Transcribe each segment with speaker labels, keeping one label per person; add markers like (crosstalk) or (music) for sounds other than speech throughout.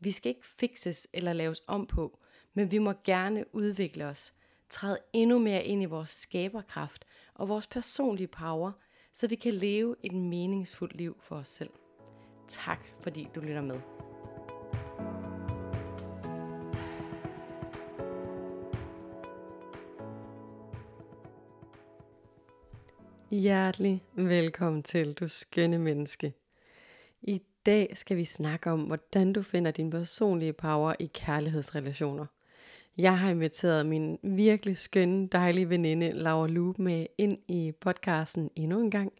Speaker 1: Vi skal ikke fikses eller laves om på, men vi må gerne udvikle os, træde endnu mere ind i vores skaberkraft og vores personlige power, så vi kan leve et meningsfuldt liv for os selv. Tak fordi du lytter med. Hjertelig velkommen til, du skønne menneske. I dag skal vi snakke om, hvordan du finder din personlige power i kærlighedsrelationer. Jeg har inviteret min virkelig skønne, dejlige veninde Laura Loop med ind i podcasten endnu en gang.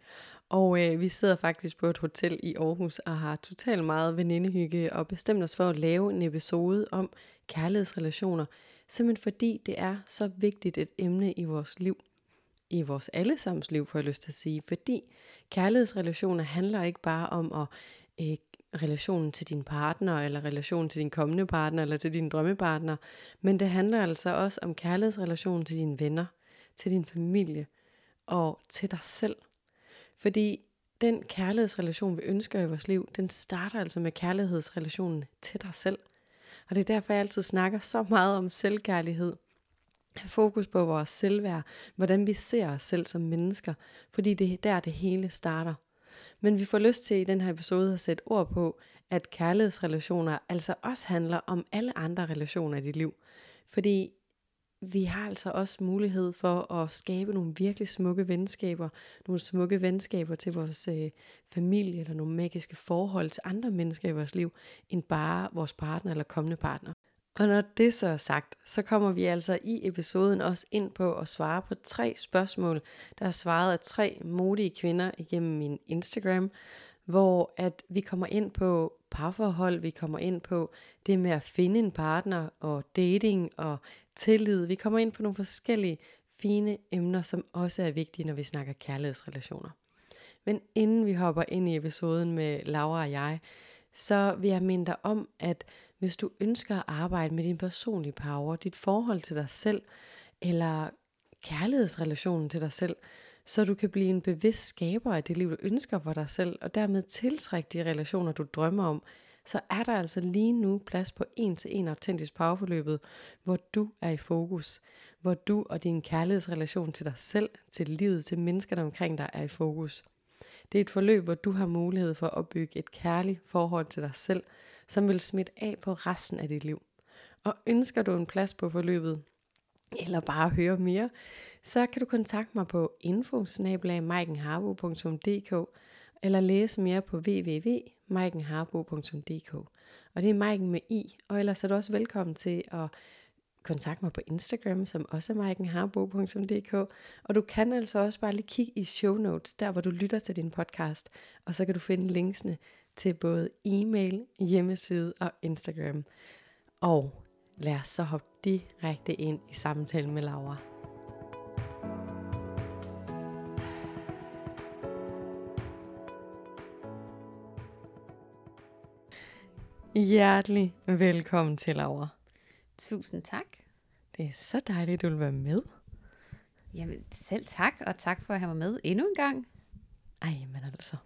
Speaker 1: Og øh, vi sidder faktisk på et hotel i Aarhus og har totalt meget venindehygge og bestemt os for at lave en episode om kærlighedsrelationer. Simpelthen fordi det er så vigtigt et emne i vores liv i vores allesammens liv, får jeg lyst til at sige. Fordi kærlighedsrelationer handler ikke bare om at øh, relationen til din partner, eller relationen til din kommende partner, eller til din drømmepartner, men det handler altså også om kærlighedsrelationen til dine venner, til din familie og til dig selv. Fordi den kærlighedsrelation, vi ønsker i vores liv, den starter altså med kærlighedsrelationen til dig selv. Og det er derfor, jeg altid snakker så meget om selvkærlighed – fokus på vores selvværd, hvordan vi ser os selv som mennesker, fordi det er der, det hele starter. Men vi får lyst til i den her episode at sætte ord på, at kærlighedsrelationer altså også handler om alle andre relationer i dit liv. Fordi vi har altså også mulighed for at skabe nogle virkelig smukke venskaber, nogle smukke venskaber til vores øh, familie, eller nogle magiske forhold til andre mennesker i vores liv, end bare vores partner eller kommende partner. Og når det så er sagt, så kommer vi altså i episoden også ind på at svare på tre spørgsmål, der er svaret af tre modige kvinder igennem min Instagram, hvor at vi kommer ind på parforhold, vi kommer ind på det med at finde en partner og dating og tillid. Vi kommer ind på nogle forskellige fine emner, som også er vigtige, når vi snakker kærlighedsrelationer. Men inden vi hopper ind i episoden med Laura og jeg, så vil jeg minde dig om, at hvis du ønsker at arbejde med din personlige power, dit forhold til dig selv, eller kærlighedsrelationen til dig selv, så du kan blive en bevidst skaber af det liv, du ønsker for dig selv, og dermed tiltrække de relationer, du drømmer om, så er der altså lige nu plads på en til en autentisk powerforløbet, hvor du er i fokus, hvor du og din kærlighedsrelation til dig selv, til livet, til menneskerne omkring dig er i fokus. Det er et forløb, hvor du har mulighed for at opbygge et kærligt forhold til dig selv, som vil smitte af på resten af dit liv. Og ønsker du en plads på forløbet, eller bare høre mere, så kan du kontakte mig på info eller læse mere på www.maikenharbo.dk. Og det er Maiken med i, og ellers er du også velkommen til at kontakte mig på Instagram, som også er maikenharbo.dk. Og du kan altså også bare lige kigge i show notes, der hvor du lytter til din podcast, og så kan du finde linksene til både e-mail, hjemmeside og Instagram. Og lad os så hoppe direkte ind i samtalen med Laura. Hjertelig velkommen til, Laura.
Speaker 2: Tusind tak.
Speaker 1: Det er så dejligt, at du vil være med.
Speaker 2: Jamen selv tak, og tak for at have mig med endnu en gang.
Speaker 1: Ej, men altså.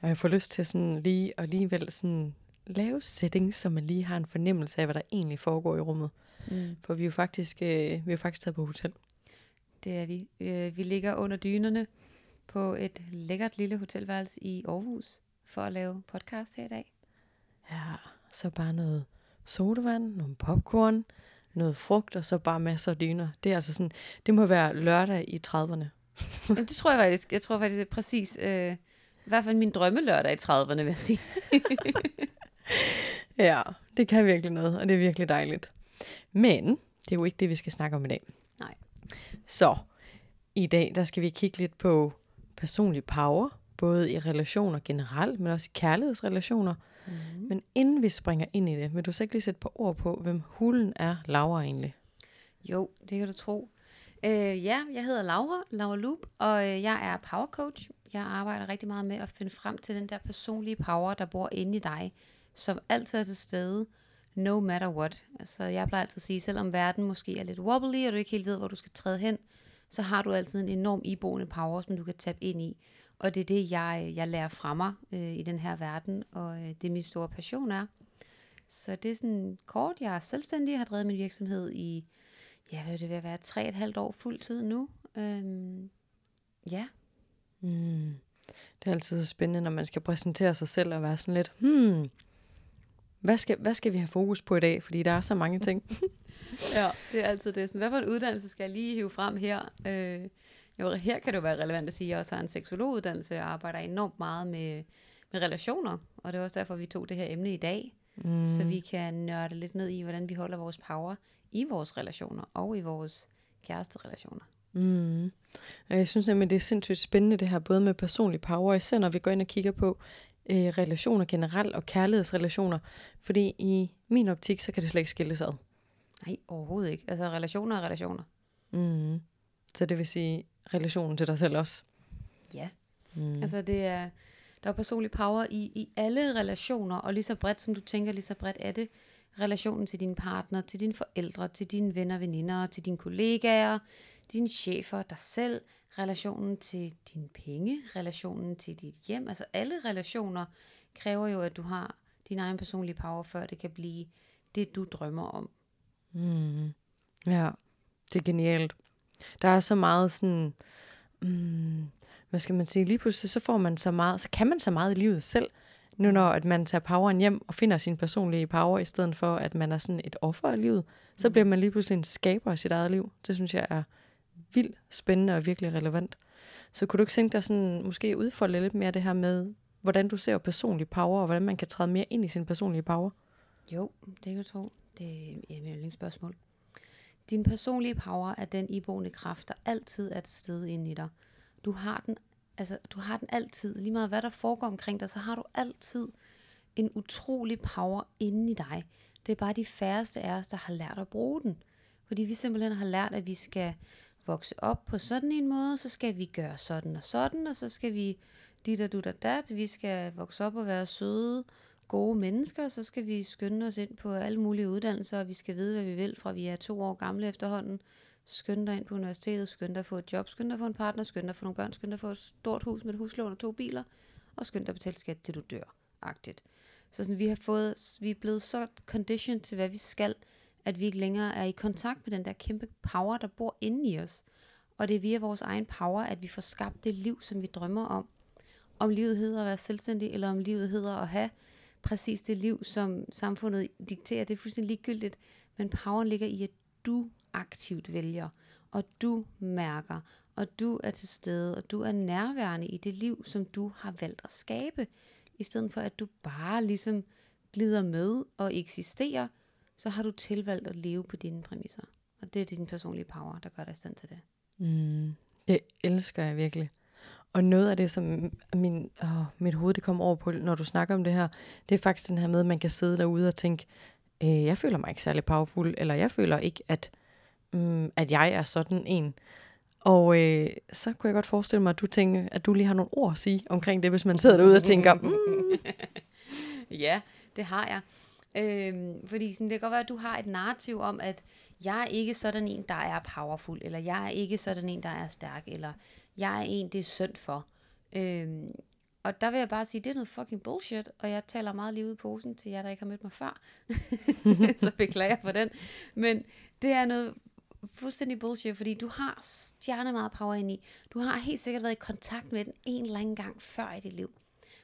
Speaker 1: Og jeg får lyst til sådan lige og alligevel sådan lave settings, så man lige har en fornemmelse af, hvad der egentlig foregår i rummet. Mm. For vi er jo faktisk, øh, vi er faktisk taget på hotel.
Speaker 2: Det er vi. Øh, vi ligger under dynerne på et lækkert lille hotelværelse i Aarhus for at lave podcast her i dag.
Speaker 1: Ja, så bare noget sodavand, nogle popcorn, noget frugt, og så bare masser af dyner. Det er altså sådan, det må være lørdag i 30'erne.
Speaker 2: Jamen, det tror jeg faktisk. Jeg tror faktisk, det er præcis, øh, i hvert fald min drømmelørdag i 30'erne, vil jeg sige. (laughs)
Speaker 1: ja, det kan virkelig noget, og det er virkelig dejligt. Men det er jo ikke det, vi skal snakke om i dag.
Speaker 2: Nej.
Speaker 1: Så, i dag, der skal vi kigge lidt på personlig power, både i relationer generelt, men også i kærlighedsrelationer. Mm. Men inden vi springer ind i det, vil du så ikke lige sætte på ord på, hvem hulen er Laura egentlig?
Speaker 2: Jo, det kan du tro. Øh, ja, jeg hedder Laura, Laura Loop, og øh, jeg er power coach. Jeg arbejder rigtig meget med at finde frem til den der personlige power, der bor inde i dig, som altid er til stede, no matter what. Altså, jeg plejer altid at sige, selvom verden måske er lidt wobbly, og du ikke helt ved, hvor du skal træde hen, så har du altid en enorm iboende power, som du kan tabe ind i. Og det er det, jeg, jeg lærer fra mig øh, i den her verden, og øh, det min store passion er. Så det er sådan kort, jeg er selvstændig, jeg har drevet min virksomhed i, ja, hvad det vil være, tre et halvt år fuld tid nu. Øhm, ja.
Speaker 1: Mm. Det er altid så spændende, når man skal præsentere sig selv og være sådan lidt, hmm, hvad skal, hvad skal vi have fokus på i dag? Fordi der er så mange ting. (laughs)
Speaker 2: ja, det er altid det. Sådan, hvad for en uddannelse skal jeg lige hive frem her? Øh, jo, her kan det jo være relevant at sige, at jeg også har en seksologuddannelse. Jeg arbejder enormt meget med, med relationer, og det er også derfor, vi tog det her emne i dag. Mm. Så vi kan nørde lidt ned i, hvordan vi holder vores power i vores relationer og i vores kæresterelationer.
Speaker 1: Mm. Jeg synes nemlig, det er sindssygt spændende det her, både med personlig power, især når vi går ind og kigger på øh, relationer generelt og kærlighedsrelationer. Fordi i min optik, så kan det slet ikke skilles ad.
Speaker 2: Nej, overhovedet ikke. Altså relationer er relationer.
Speaker 1: Mm. Så det vil sige relationen til dig selv også.
Speaker 2: Ja. Mm. Altså det er, der er personlig power i, i alle relationer, og lige så bredt som du tænker, lige så bredt er det relationen til din partner, til dine forældre, til dine venner, veninder, til dine kollegaer, dine chefer, dig selv, relationen til dine penge, relationen til dit hjem. Altså alle relationer kræver jo, at du har din egen personlige power, før det kan blive det, du drømmer om.
Speaker 1: Mm. Ja, det er genialt. Der er så meget sådan, mm, hvad skal man sige, lige pludselig så får man så meget, så kan man så meget i livet selv, nu når at man tager poweren hjem og finder sin personlige power, i stedet for at man er sådan et offer i livet, så mm. bliver man lige pludselig en skaber af sit eget liv. Det synes jeg er vildt spændende og virkelig relevant. Så kunne du ikke tænke dig sådan, måske udfolde lidt mere det her med, hvordan du ser personlig power, og hvordan man kan træde mere ind i sin personlige power?
Speaker 2: Jo, det kan du tro. Det er et yndlingsspørgsmål. Din personlige power er den iboende kraft, der altid er et sted inde i dig. Du har den, altså, du har den altid. Lige meget hvad der foregår omkring dig, så har du altid en utrolig power inde i dig. Det er bare de færreste af os, der har lært at bruge den. Fordi vi simpelthen har lært, at vi skal vokse op på sådan en måde, så skal vi gøre sådan og sådan, og så skal vi dit og dut og dat, vi skal vokse op og være søde, gode mennesker, så skal vi skynde os ind på alle mulige uddannelser, og vi skal vide, hvad vi vil, fra vi er to år gamle efterhånden. Skynd dig ind på universitetet, skynd dig at få et job, skynd dig at få en partner, skynd dig at få nogle børn, skynd dig at få et stort hus med et huslån og to biler, og skynd dig at betale skat, til du dør. Agtigt. Så sådan, vi har fået, vi er blevet så conditioned til, hvad vi skal, at vi ikke længere er i kontakt med den der kæmpe power, der bor inde i os. Og det er via vores egen power, at vi får skabt det liv, som vi drømmer om. Om livet hedder at være selvstændig, eller om livet hedder at have præcis det liv, som samfundet dikterer. Det er fuldstændig ligegyldigt. Men poweren ligger i, at du aktivt vælger, og du mærker, og du er til stede, og du er nærværende i det liv, som du har valgt at skabe, i stedet for at du bare ligesom glider med og eksisterer, så har du tilvalgt at leve på dine præmisser. Og det er din personlige power, der gør dig i stand til det.
Speaker 1: Mm, det elsker jeg virkelig. Og noget af det, som min, åh, mit hoved det kommer over på, når du snakker om det her, det er faktisk den her med, at man kan sidde derude og tænke, øh, jeg føler mig ikke særlig powerful, eller jeg føler ikke, at, mm, at jeg er sådan en. Og øh, så kunne jeg godt forestille mig, at du tænker, at du lige har nogle ord at sige omkring det, hvis man sidder derude og tænker, mm. (laughs)
Speaker 2: ja, det har jeg. Øhm, fordi sådan, det kan godt være, at du har et narrativ om, at jeg er ikke sådan en, der er powerful, eller jeg er ikke sådan en, der er stærk, eller jeg er en, det er synd for. Øhm, og der vil jeg bare sige, det er noget fucking bullshit, og jeg taler meget lige ud i posen til jer, der ikke har mødt mig før. (laughs) så beklager for den. Men det er noget fuldstændig bullshit, fordi du har stjerne meget power ind i. Du har helt sikkert været i kontakt med den en eller anden gang før i dit liv.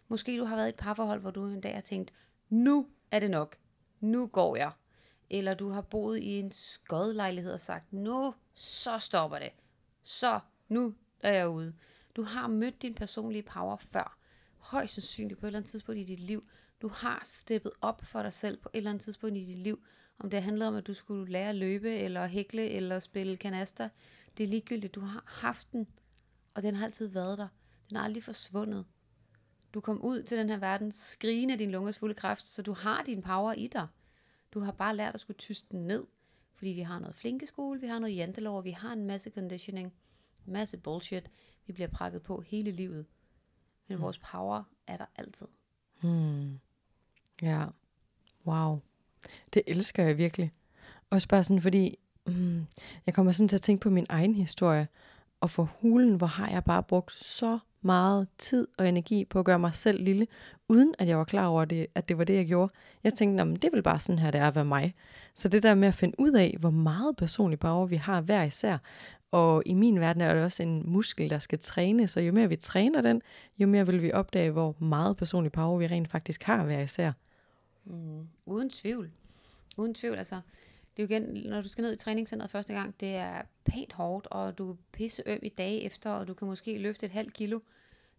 Speaker 2: Måske du har været i et parforhold, hvor du en dag har tænkt, nu er det nok. Nu går jeg. Eller du har boet i en skodlejlighed og sagt, nu så stopper det. Så nu er jeg ude. Du har mødt din personlige power før. Højst sandsynligt på et eller andet tidspunkt i dit liv. Du har steppet op for dig selv på et eller andet tidspunkt i dit liv. Om det handlede om, at du skulle lære at løbe, eller hækle, eller spille kanaster. Det er ligegyldigt. Du har haft den, og den har altid været der. Den er aldrig forsvundet. Du kom ud til den her verden skrigende din lungers fulde kraft, så du har din power i dig. Du har bare lært at skulle tyste den ned, fordi vi har noget flinke skole, vi har noget jantelov, vi har en masse conditioning, en masse bullshit. Vi bliver prakket på hele livet. Men mm. vores power er der altid.
Speaker 1: Hmm. Ja. Wow. Det elsker jeg virkelig. Også bare sådan, fordi mm, jeg kommer sådan til at tænke på min egen historie. Og for hulen, hvor har jeg bare brugt så meget tid og energi på at gøre mig selv lille, uden at jeg var klar over, det, at det var det, jeg gjorde. Jeg tænkte, det er vel bare sådan her, det er at være mig. Så det der med at finde ud af, hvor meget personlig power vi har hver især, og i min verden er det også en muskel, der skal trænes, og jo mere vi træner den, jo mere vil vi opdage, hvor meget personlig power vi rent faktisk har hver især.
Speaker 2: Mm. Uden tvivl. Uden tvivl, altså. Det er jo igen, når du skal ned i træningscenteret første gang, det er pænt hårdt, og du er pisse øm i dage efter, og du kan måske løfte et halvt kilo.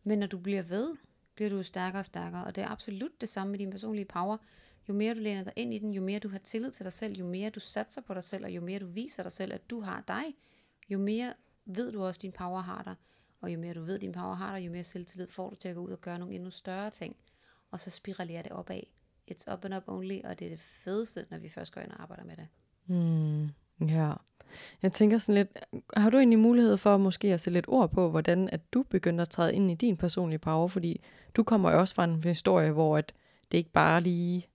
Speaker 2: Men når du bliver ved, bliver du stærkere og stærkere, og det er absolut det samme med din personlige power. Jo mere du læner dig ind i den, jo mere du har tillid til dig selv, jo mere du satser på dig selv, og jo mere du viser dig selv, at du har dig, jo mere ved du også, at din power har dig. Og jo mere du ved, at din power har dig, jo mere selvtillid får du til at gå ud og gøre nogle endnu større ting. Og så spiralerer det opad. It's up and up only, og det er det fedeste, når vi først går ind og arbejder med det.
Speaker 1: Mm, ja. Jeg tænker sådan lidt, har du egentlig mulighed for måske at sætte lidt ord på, hvordan at du begynder at træde ind i din personlige power? Fordi du kommer jo også fra en historie, hvor at det ikke bare lige,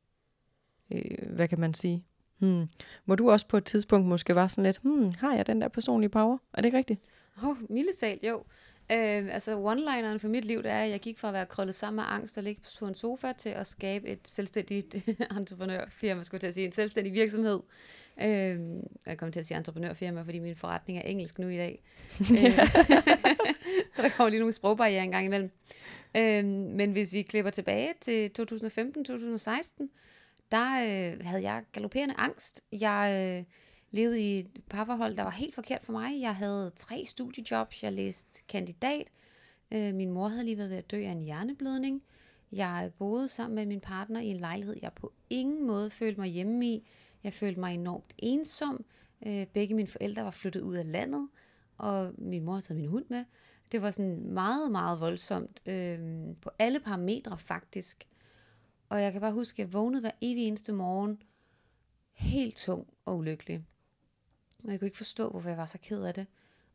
Speaker 1: øh, hvad kan man sige, hmm, hvor du også på et tidspunkt måske var sådan lidt, hmm, har jeg den der personlige power? Er det ikke rigtigt?
Speaker 2: Åh, oh, mildesalt, jo. Øh, altså one-lineren for mit liv, det er, at jeg gik fra at være krøllet sammen med angst og ligge på en sofa til at skabe et selvstændigt (laughs) entreprenørfirma, skulle jeg til at sige, en selvstændig virksomhed. Øh, jeg kommer til at sige entreprenørfirma, fordi min forretning er engelsk nu i dag. (laughs) øh, (laughs) så der kommer lige nogle sprogbarriere en gang imellem. Øh, men hvis vi klipper tilbage til 2015-2016, der øh, havde jeg galopperende angst. Jeg øh, levede i et parforhold, der var helt forkert for mig. Jeg havde tre studiejobs, jeg læste kandidat. Øh, min mor havde lige været ved at dø af en hjerneblødning. Jeg boede sammen med min partner i en lejlighed, jeg på ingen måde følte mig hjemme i. Jeg følte mig enormt ensom. Øh, begge mine forældre var flyttet ud af landet, og min mor havde taget min hund med. Det var sådan meget, meget voldsomt. Øh, på alle parametre faktisk. Og jeg kan bare huske, at jeg vågnede hver evig eneste morgen helt tung og ulykkelig. Og jeg kunne ikke forstå, hvorfor jeg var så ked af det.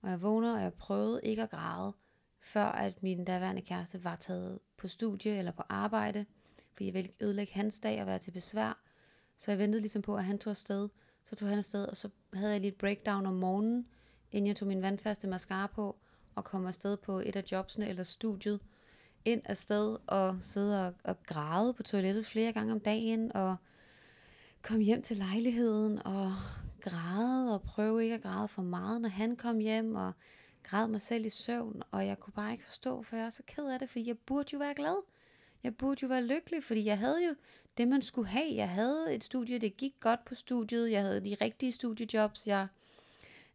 Speaker 2: Og jeg vågner, og jeg prøvede ikke at græde, før at min daværende kæreste var taget på studie eller på arbejde, fordi jeg ville ikke ødelægge hans dag og være til besvær. Så jeg ventede ligesom på, at han tog afsted. Så tog han afsted, og så havde jeg lige et breakdown om morgenen, inden jeg tog min vandfaste mascara på, og kom afsted på et af jobsene eller studiet. Ind afsted og sidde og, og græde på toilettet flere gange om dagen, og kom hjem til lejligheden og græde og prøve ikke at græde for meget, når han kom hjem, og græd mig selv i søvn, og jeg kunne bare ikke forstå, for jeg er så ked af det, fordi jeg burde jo være glad. Jeg burde jo være lykkelig, fordi jeg havde jo det, man skulle have. Jeg havde et studie, det gik godt på studiet, jeg havde de rigtige studiejobs, jeg,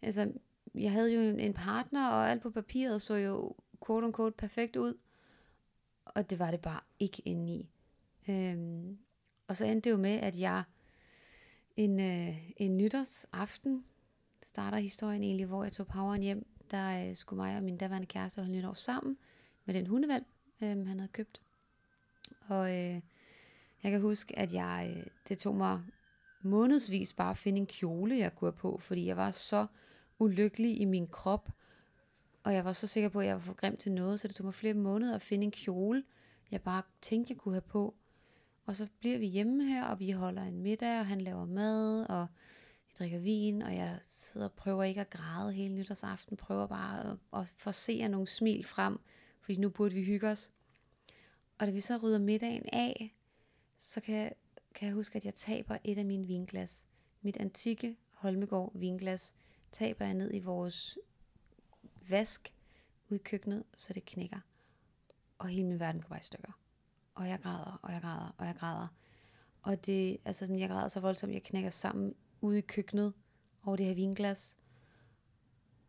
Speaker 2: altså, jeg havde jo en partner, og alt på papiret så jo quote unquote perfekt ud, og det var det bare ikke indeni. Øhm, og så endte det jo med, at jeg en, øh, en nytårsaften, starter historien egentlig, hvor jeg tog poweren hjem. Der øh, skulle mig og min daværende kæreste holde nytår sammen med den hundevalg, øh, han havde købt. Og øh, jeg kan huske, at jeg, øh, det tog mig månedsvis bare at finde en kjole, jeg kunne have på, fordi jeg var så ulykkelig i min krop, og jeg var så sikker på, at jeg var for grim til noget, så det tog mig flere måneder at finde en kjole, jeg bare tænkte, jeg kunne have på. Og så bliver vi hjemme her, og vi holder en middag, og han laver mad, og vi drikker vin, og jeg sidder og prøver ikke at græde hele nytårsaften, prøver bare at, at forsere nogle smil frem, fordi nu burde vi hygge os. Og da vi så rydder middagen af, så kan jeg, kan jeg huske, at jeg taber et af mine vinglas. Mit antikke Holmegård vinglas taber jeg ned i vores vask ude i køkkenet, så det knækker. Og hele min verden går bare i stykker og jeg græder, og jeg græder, og jeg græder. Og det, altså sådan, jeg græder så voldsomt, jeg knækker sammen ude i køkkenet over det her vinglas.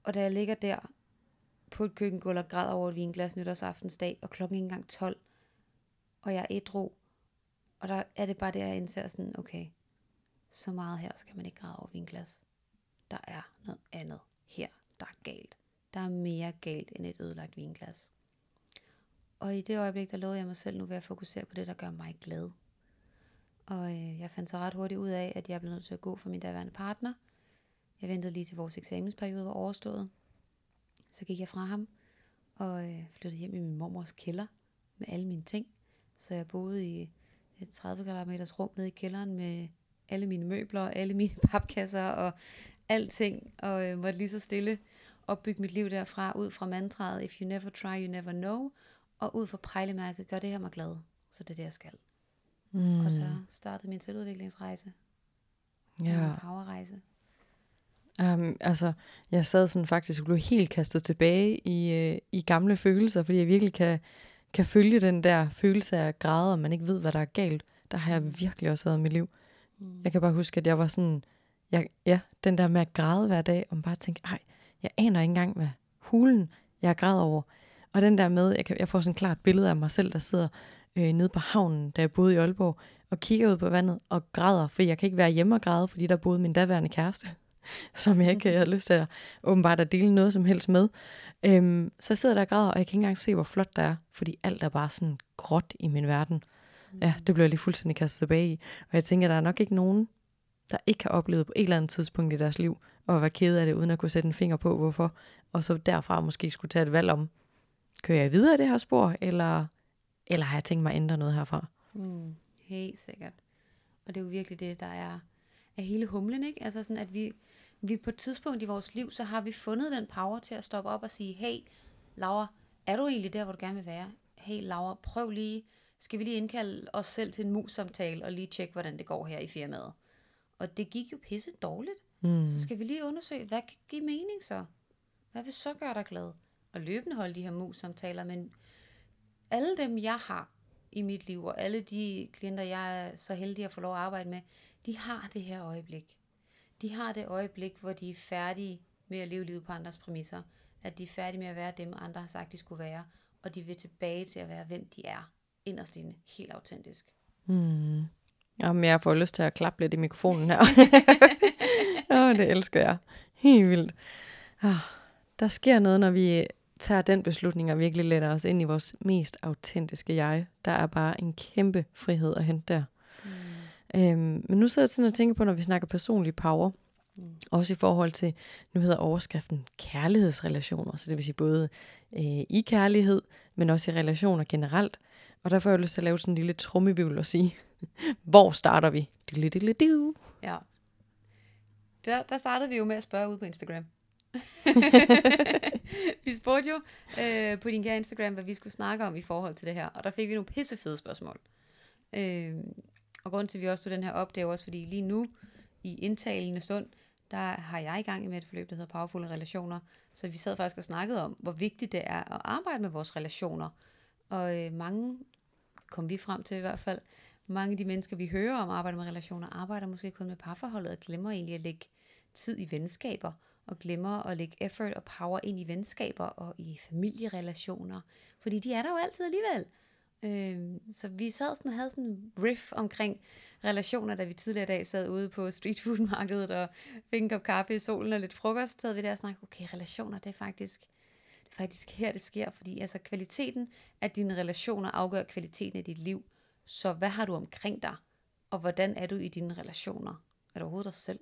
Speaker 2: Og da jeg ligger der på et køkkengulv og græder over et vinglas nytårsaftensdag, og klokken er engang 12, og jeg er ædru, og der er det bare det, jeg indser sådan, okay, så meget her skal man ikke græde over vinglas. Der er noget andet her, der er galt. Der er mere galt end et ødelagt vinglas. og i det øjeblik, der lovede jeg mig selv, nu ved at fokusere på det, der gør mig glad. Og øh, jeg fandt så ret hurtigt ud af, at jeg blev nødt til at gå for min daværende partner. Jeg ventede lige til vores eksamensperiode var overstået. Så gik jeg fra ham og øh, flyttede hjem i min mormors kælder med alle mine ting. Så jeg boede i et 30 kvadratmeters rum nede i kælderen med alle mine møbler, alle mine (laughs) papkasser og alting. Og øh, måtte lige så stille opbygge mit liv derfra, ud fra mantraet, if you never try, you never know, og ud fra pejlemærket, gør det her mig glad. Så det er det, jeg skal. Mm. Og så startede min selvudviklingsrejse.
Speaker 1: Ja.
Speaker 2: Min powerrejse.
Speaker 1: Um, altså, jeg sad sådan faktisk og blev helt kastet tilbage i, øh, i gamle følelser, fordi jeg virkelig kan, kan følge den der følelse af græde, og man ikke ved, hvad der er galt. Der har jeg virkelig også været i mit liv.
Speaker 2: Mm.
Speaker 1: Jeg kan bare huske, at jeg var sådan, jeg, ja, den der med at græde hver dag, og man bare tænke, ej, jeg aner ikke engang, hvad hulen jeg græder over. Og den der med, jeg, kan, jeg får sådan et klart billede af mig selv, der sidder øh, nede på havnen, da jeg boede i Aalborg, og kigger ud på vandet og græder, for jeg kan ikke være hjemme og græde, fordi der boede min daværende kæreste, (laughs) som jeg ikke havde lyst til at åbenbart at dele noget som helst med. Øhm, så jeg sidder der og græder, og jeg kan ikke engang se, hvor flot det er, fordi alt er bare sådan gråt i min verden. Ja, det blev jeg lige fuldstændig kastet tilbage i. Og jeg tænker, der er nok ikke nogen, der ikke har oplevet på et eller andet tidspunkt i deres liv, at være ked af det, uden at kunne sætte en finger på, hvorfor. Og så derfra måske skulle tage et valg om, kører jeg videre i det her spor, eller, eller har jeg tænkt mig at ændre noget herfra?
Speaker 2: Mm, helt sikkert. Og det er jo virkelig det, der er, er hele humlen, ikke? Altså sådan, at vi, vi på et tidspunkt i vores liv, så har vi fundet den power til at stoppe op og sige, hey, Laura, er du egentlig der, hvor du gerne vil være? Hey, Laura, prøv lige, skal vi lige indkalde os selv til en mus-samtale, og lige tjekke, hvordan det går her i firmaet? Og det gik jo pisse dårligt.
Speaker 1: Mm.
Speaker 2: Så skal vi lige undersøge, hvad kan give mening så? Hvad vil så gøre dig glad? Og løbende holde de her mus-samtaler, men alle dem, jeg har i mit liv, og alle de klienter, jeg er så heldig at få lov at arbejde med, de har det her øjeblik. De har det øjeblik, hvor de er færdige med at leve livet på andres præmisser. At de er færdige med at være dem, andre har sagt, de skulle være. Og de vil tilbage til at være, hvem de er. Inderst inde. Helt autentisk.
Speaker 1: Mm. Jamen, jeg får lyst til at klappe lidt i mikrofonen her. (laughs) Åh, det elsker jeg. Helt vildt. Ah, der sker noget, når vi tager den beslutning og virkelig letter os ind i vores mest autentiske jeg. Der er bare en kæmpe frihed at hente der. Øhm, men nu sidder jeg sådan og tænker på, når vi snakker personlig power, mm. også i forhold til, nu hedder overskriften kærlighedsrelationer, så det vil sige både øh, i kærlighed, men også i relationer generelt. Og der får jeg lyst til at lave sådan en lille trummevivl og sige, (laughs) hvor starter vi? Diddle-diddle-diu.
Speaker 2: Ja. Der, der startede vi jo med at spørge ud på Instagram. (laughs) vi spurgte jo øh, på din kære Instagram, hvad vi skulle snakke om i forhold til det her. Og der fik vi nogle pissefede spørgsmål. Øh, og grund til, at vi også tog den her op, det er også, fordi lige nu, i indtalende stund, der har jeg i gang med et forløb, der hedder Powerful Relationer. Så vi sad faktisk og snakkede om, hvor vigtigt det er at arbejde med vores relationer. Og øh, mange, kom vi frem til i hvert fald, mange af de mennesker, vi hører om arbejder med relationer, arbejder måske kun med parforholdet og glemmer egentlig at lægge tid i venskaber og glemmer at lægge effort og power ind i venskaber og i familierelationer. Fordi de er der jo altid alligevel. Øh, så vi sad sådan og havde sådan en riff omkring relationer, da vi tidligere i dag sad ude på streetfoodmarkedet og fik en kop kaffe i solen og lidt frokost, sad vi der og snakkede, okay, relationer, det er faktisk, det er faktisk her, det sker, fordi altså kvaliteten af dine relationer afgør kvaliteten af dit liv. Så hvad har du omkring dig? Og hvordan er du i dine relationer? Er du overhovedet dig selv?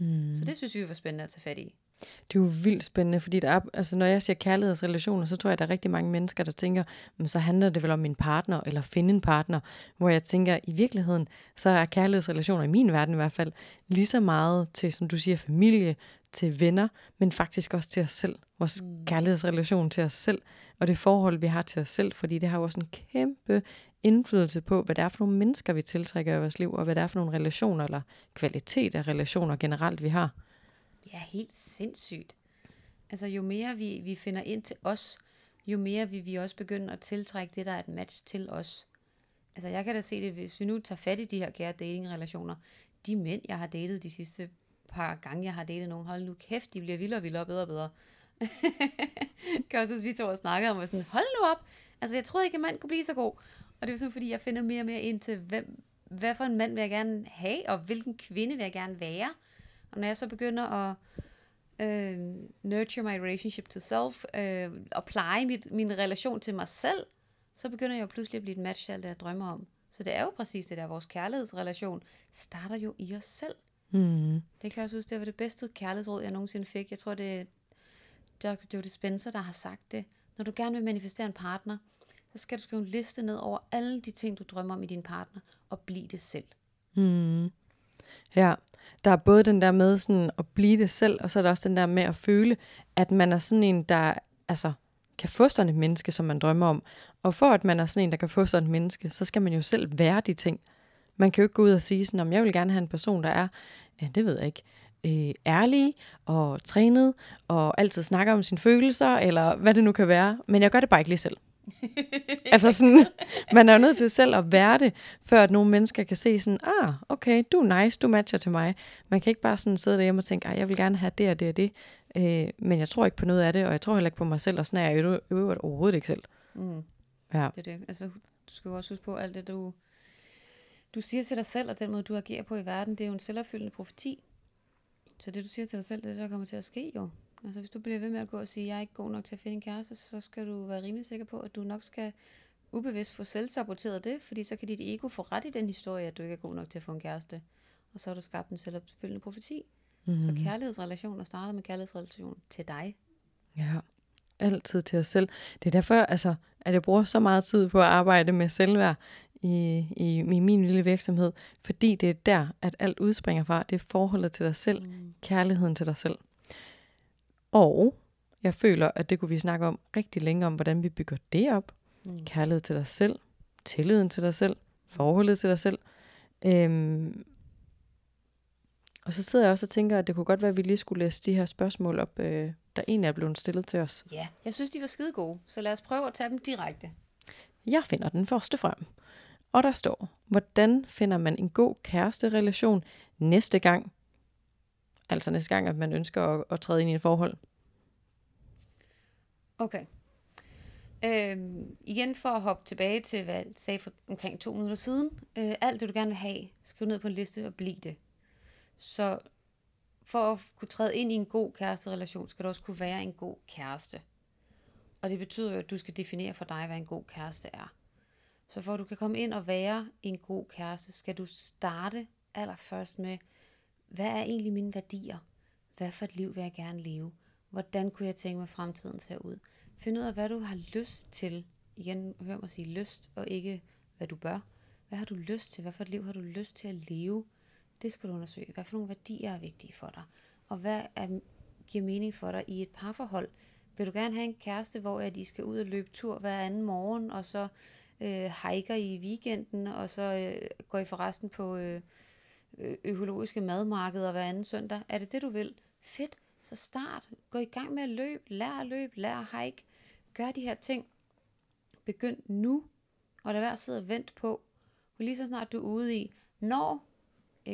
Speaker 2: Mm. Så det synes vi var spændende at tage fat i.
Speaker 1: Det er jo vildt spændende, fordi der er, altså når jeg siger kærlighedsrelationer, så tror jeg, at der er rigtig mange mennesker, der tænker, men så handler det vel om min partner, eller finde en partner, hvor jeg tænker, i virkeligheden, så er kærlighedsrelationer i min verden i hvert fald, lige så meget til, som du siger, familie, til venner, men faktisk også til os selv. Vores mm. kærlighedsrelation til os selv, og det forhold, vi har til os selv, fordi det har jo også en kæmpe indflydelse på, hvad det er for nogle mennesker, vi tiltrækker i vores liv, og hvad det er for nogle relationer, eller kvalitet af relationer generelt, vi har.
Speaker 2: Ja, helt sindssygt. Altså jo mere vi, vi finder ind til os, jo mere vil vi også begynde at tiltrække det, der er et match til os. Altså jeg kan da se det, hvis vi nu tager fat i de her kære datingrelationer. De mænd, jeg har datet de sidste par gange, jeg har datet nogen, hold nu kæft, de bliver vildere og vildere og bedre og bedre. (laughs) kan også huske, vi to og snakkede om, og sådan, hold nu op, altså jeg troede ikke, at mand kunne blive så god. Og det er jo sådan, fordi jeg finder mere og mere ind til, hvem, hvad for en mand vil jeg gerne have, og hvilken kvinde vil jeg gerne være. Og når jeg så begynder at øh, nurture my relationship to self, øh, og pleje mit, min relation til mig selv, så begynder jeg jo pludselig at blive et match til alt det, jeg drømmer om. Så det er jo præcis det der, vores kærlighedsrelation starter jo i os selv.
Speaker 1: Mm.
Speaker 2: Det kan jeg også huske, det var det bedste kærlighedsråd, jeg nogensinde fik. Jeg tror, det er Dr. Joe Dispenza, der har sagt det. Når du gerne vil manifestere en partner, så skal du skrive en liste ned over alle de ting, du drømmer om i din partner, og blive det selv.
Speaker 1: Mm. Ja, der er både den der med sådan at blive det selv, og så er der også den der med at føle, at man er sådan en, der altså, kan få sådan et menneske, som man drømmer om. Og for at man er sådan en, der kan få sådan et menneske, så skal man jo selv være de ting. Man kan jo ikke gå ud og sige sådan, om jeg vil gerne have en person, der er, ja, det ved jeg ikke, øh, ærlig og trænet, og altid snakker om sine følelser, eller hvad det nu kan være. Men jeg gør det bare ikke lige selv. (laughs) altså sådan, man er jo nødt til selv at være det, før at nogle mennesker kan se sådan, ah, okay, du er nice, du matcher til mig. Man kan ikke bare sådan sidde derhjemme og tænke, jeg vil gerne have det og det og det, øh, men jeg tror ikke på noget af det, og jeg tror heller ikke på mig selv, og sådan er jeg jo øvrigt overhovedet ikke selv.
Speaker 2: Mm.
Speaker 1: Ja.
Speaker 2: Det er det. Altså, du skal jo også huske på alt det, du, du siger til dig selv, og den måde, du agerer på i verden, det er jo en selvopfyldende profeti. Så det, du siger til dig selv, det er det, der kommer til at ske jo. Altså hvis du bliver ved med at gå og sige, jeg er ikke god nok til at finde en kæreste, så skal du være rimelig sikker på, at du nok skal ubevidst få selvsaboteret det, fordi så kan dit ego få ret i den historie, at du ikke er god nok til at få en kæreste. Og så har du skabt en selvopfyldende profeti. Mm-hmm. Så kærlighedsrelationer starter med kærlighedsrelation til dig.
Speaker 1: Ja, altid til os selv. Det er derfor, altså, at jeg bruger så meget tid på at arbejde med selvværd i, i, i min lille virksomhed, fordi det er der, at alt udspringer fra. Det er forholdet til dig selv, mm. kærligheden til dig selv. Og jeg føler, at det kunne vi snakke om rigtig længe om, hvordan vi bygger det op. Mm. Kærlighed til dig selv, tilliden til dig selv, forholdet til dig selv. Øhm, og så sidder jeg også og tænker, at det kunne godt være, at vi lige skulle læse de her spørgsmål op, øh, der egentlig er blevet stillet til os.
Speaker 2: Ja, jeg synes, de var skide gode, så lad os prøve at tage dem direkte.
Speaker 1: Jeg finder den første frem. Og der står, hvordan finder man en god kæresterelation næste gang? Altså næste gang, at man ønsker at, at træde ind i et forhold.
Speaker 2: Okay. Øhm, igen for at hoppe tilbage til, hvad jeg sagde for omkring to minutter siden. Øh, alt det, du gerne vil have, skriv ned på en liste og bliv det. Så for at kunne træde ind i en god kæresterelation, skal du også kunne være en god kæreste. Og det betyder jo, at du skal definere for dig, hvad en god kæreste er. Så for at du kan komme ind og være en god kæreste, skal du starte allerførst med, hvad er egentlig mine værdier? Hvad for et liv vil jeg gerne leve? Hvordan kunne jeg tænke mig, at fremtiden ser ud? Find ud af, hvad du har lyst til. Igen, hør mig sige lyst, og ikke hvad du bør. Hvad har du lyst til? Hvad for et liv har du lyst til at leve? Det skal du undersøge. Hvad for nogle værdier er vigtige for dig? Og hvad er, giver mening for dig i et parforhold? Vil du gerne have en kæreste, hvor at I skal ud og løbe tur hver anden morgen, og så øh, hiker i weekenden, og så øh, går I forresten på øh, Øh, økologiske madmarkeder hver anden søndag? Er det det, du vil? Fedt. Så start. Gå i gang med at løbe. Lær at løbe. Lær at hike. Gør de her ting. Begynd nu. Og lad være at sidde og vente på. For lige så snart du er ude i, når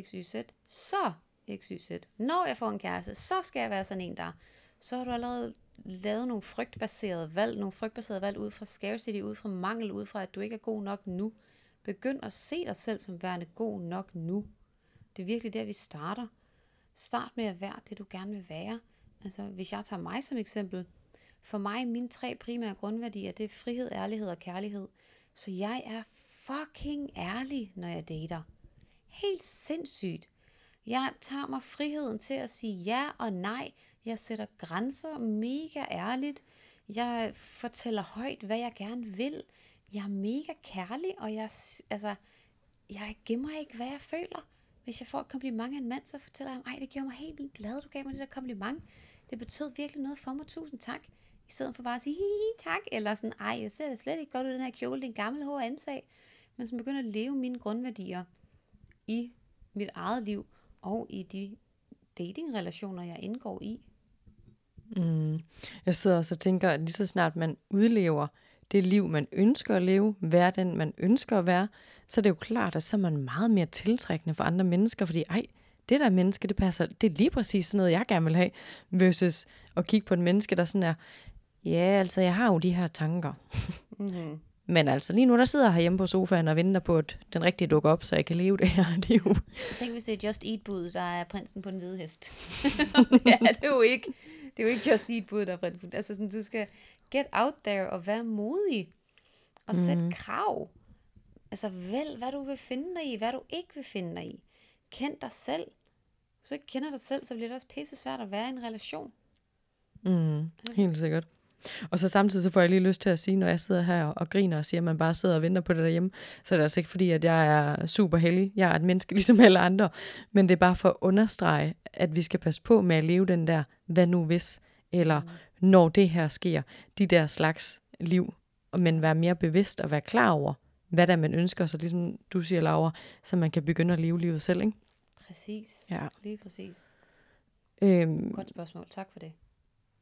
Speaker 2: XYZ, så XYZ. Når jeg får en kæreste, så skal jeg være sådan en der. Så har du allerede lavet nogle frygtbaserede valg, nogle frygtbaserede valg ud fra scarcity, ud fra mangel, ud fra at du ikke er god nok nu. Begynd at se dig selv som værende god nok nu. Det er virkelig der, vi starter. Start med at være det, du gerne vil være. Altså, hvis jeg tager mig som eksempel, for mig, mine tre primære grundværdier, det er frihed, ærlighed og kærlighed. Så jeg er fucking ærlig, når jeg dater. Helt sindssygt. Jeg tager mig friheden til at sige ja og nej. Jeg sætter grænser mega ærligt. Jeg fortæller højt, hvad jeg gerne vil. Jeg er mega kærlig, og jeg, altså, jeg gemmer ikke, hvad jeg føler. Hvis jeg får et kompliment af en mand, så fortæller jeg ham, ej, det gjorde mig helt vildt glad, du gav mig det der kompliment. Det betød virkelig noget for mig, tusind tak. I stedet for bare at sige, hi, tak, eller sådan, ej, jeg ser det slet ikke godt ud, den her kjole, det er en gammel H&M-sag. Men som begynder at leve mine grundværdier i mit eget liv, og i de datingrelationer, jeg indgår i.
Speaker 1: Mm. Jeg sidder også og tænker, at lige så snart man udlever det liv, man ønsker at leve, være den, man ønsker at være, så er det jo klart, at så er man meget mere tiltrækkende for andre mennesker, fordi ej, det der menneske, det passer, det er lige præcis sådan noget, jeg gerne vil have, versus at kigge på en menneske, der sådan er, ja, altså, jeg har jo de her tanker. Mm-hmm. (laughs) Men altså, lige nu, der sidder jeg hjemme på sofaen og venter på, at den rigtige dukker op, så jeg kan leve det her (laughs) liv.
Speaker 2: Tænk, hvis det er Just Eat-bud, der er prinsen på den hvide hest. (laughs) ja, det er jo ikke, det er jo ikke Just Eat-bud, der er prinsen. Altså, sådan, du skal get out there og være modig. Og mm. sæt krav. Altså vælg, hvad du vil finde dig i, hvad du ikke vil finde dig i. Kend dig selv. Hvis du ikke kender dig selv, så bliver det også pisse svært at være i en relation.
Speaker 1: Mm, helt sikkert. Og så samtidig så får jeg lige lyst til at sige, når jeg sidder her og griner og siger, at man bare sidder og venter på det derhjemme, så er det altså ikke fordi, at jeg er super heldig. Jeg er et menneske (laughs) ligesom alle andre. Men det er bare for at understrege, at vi skal passe på med at leve den der, hvad nu hvis, eller mm. når det her sker, de der slags liv, men være mere bevidst og være klar over, hvad der man ønsker, så ligesom du siger, Laura, så man kan begynde at leve livet selv, ikke?
Speaker 2: Præcis.
Speaker 1: Ja.
Speaker 2: Lige præcis.
Speaker 1: Øhm,
Speaker 2: Godt spørgsmål. Tak for det.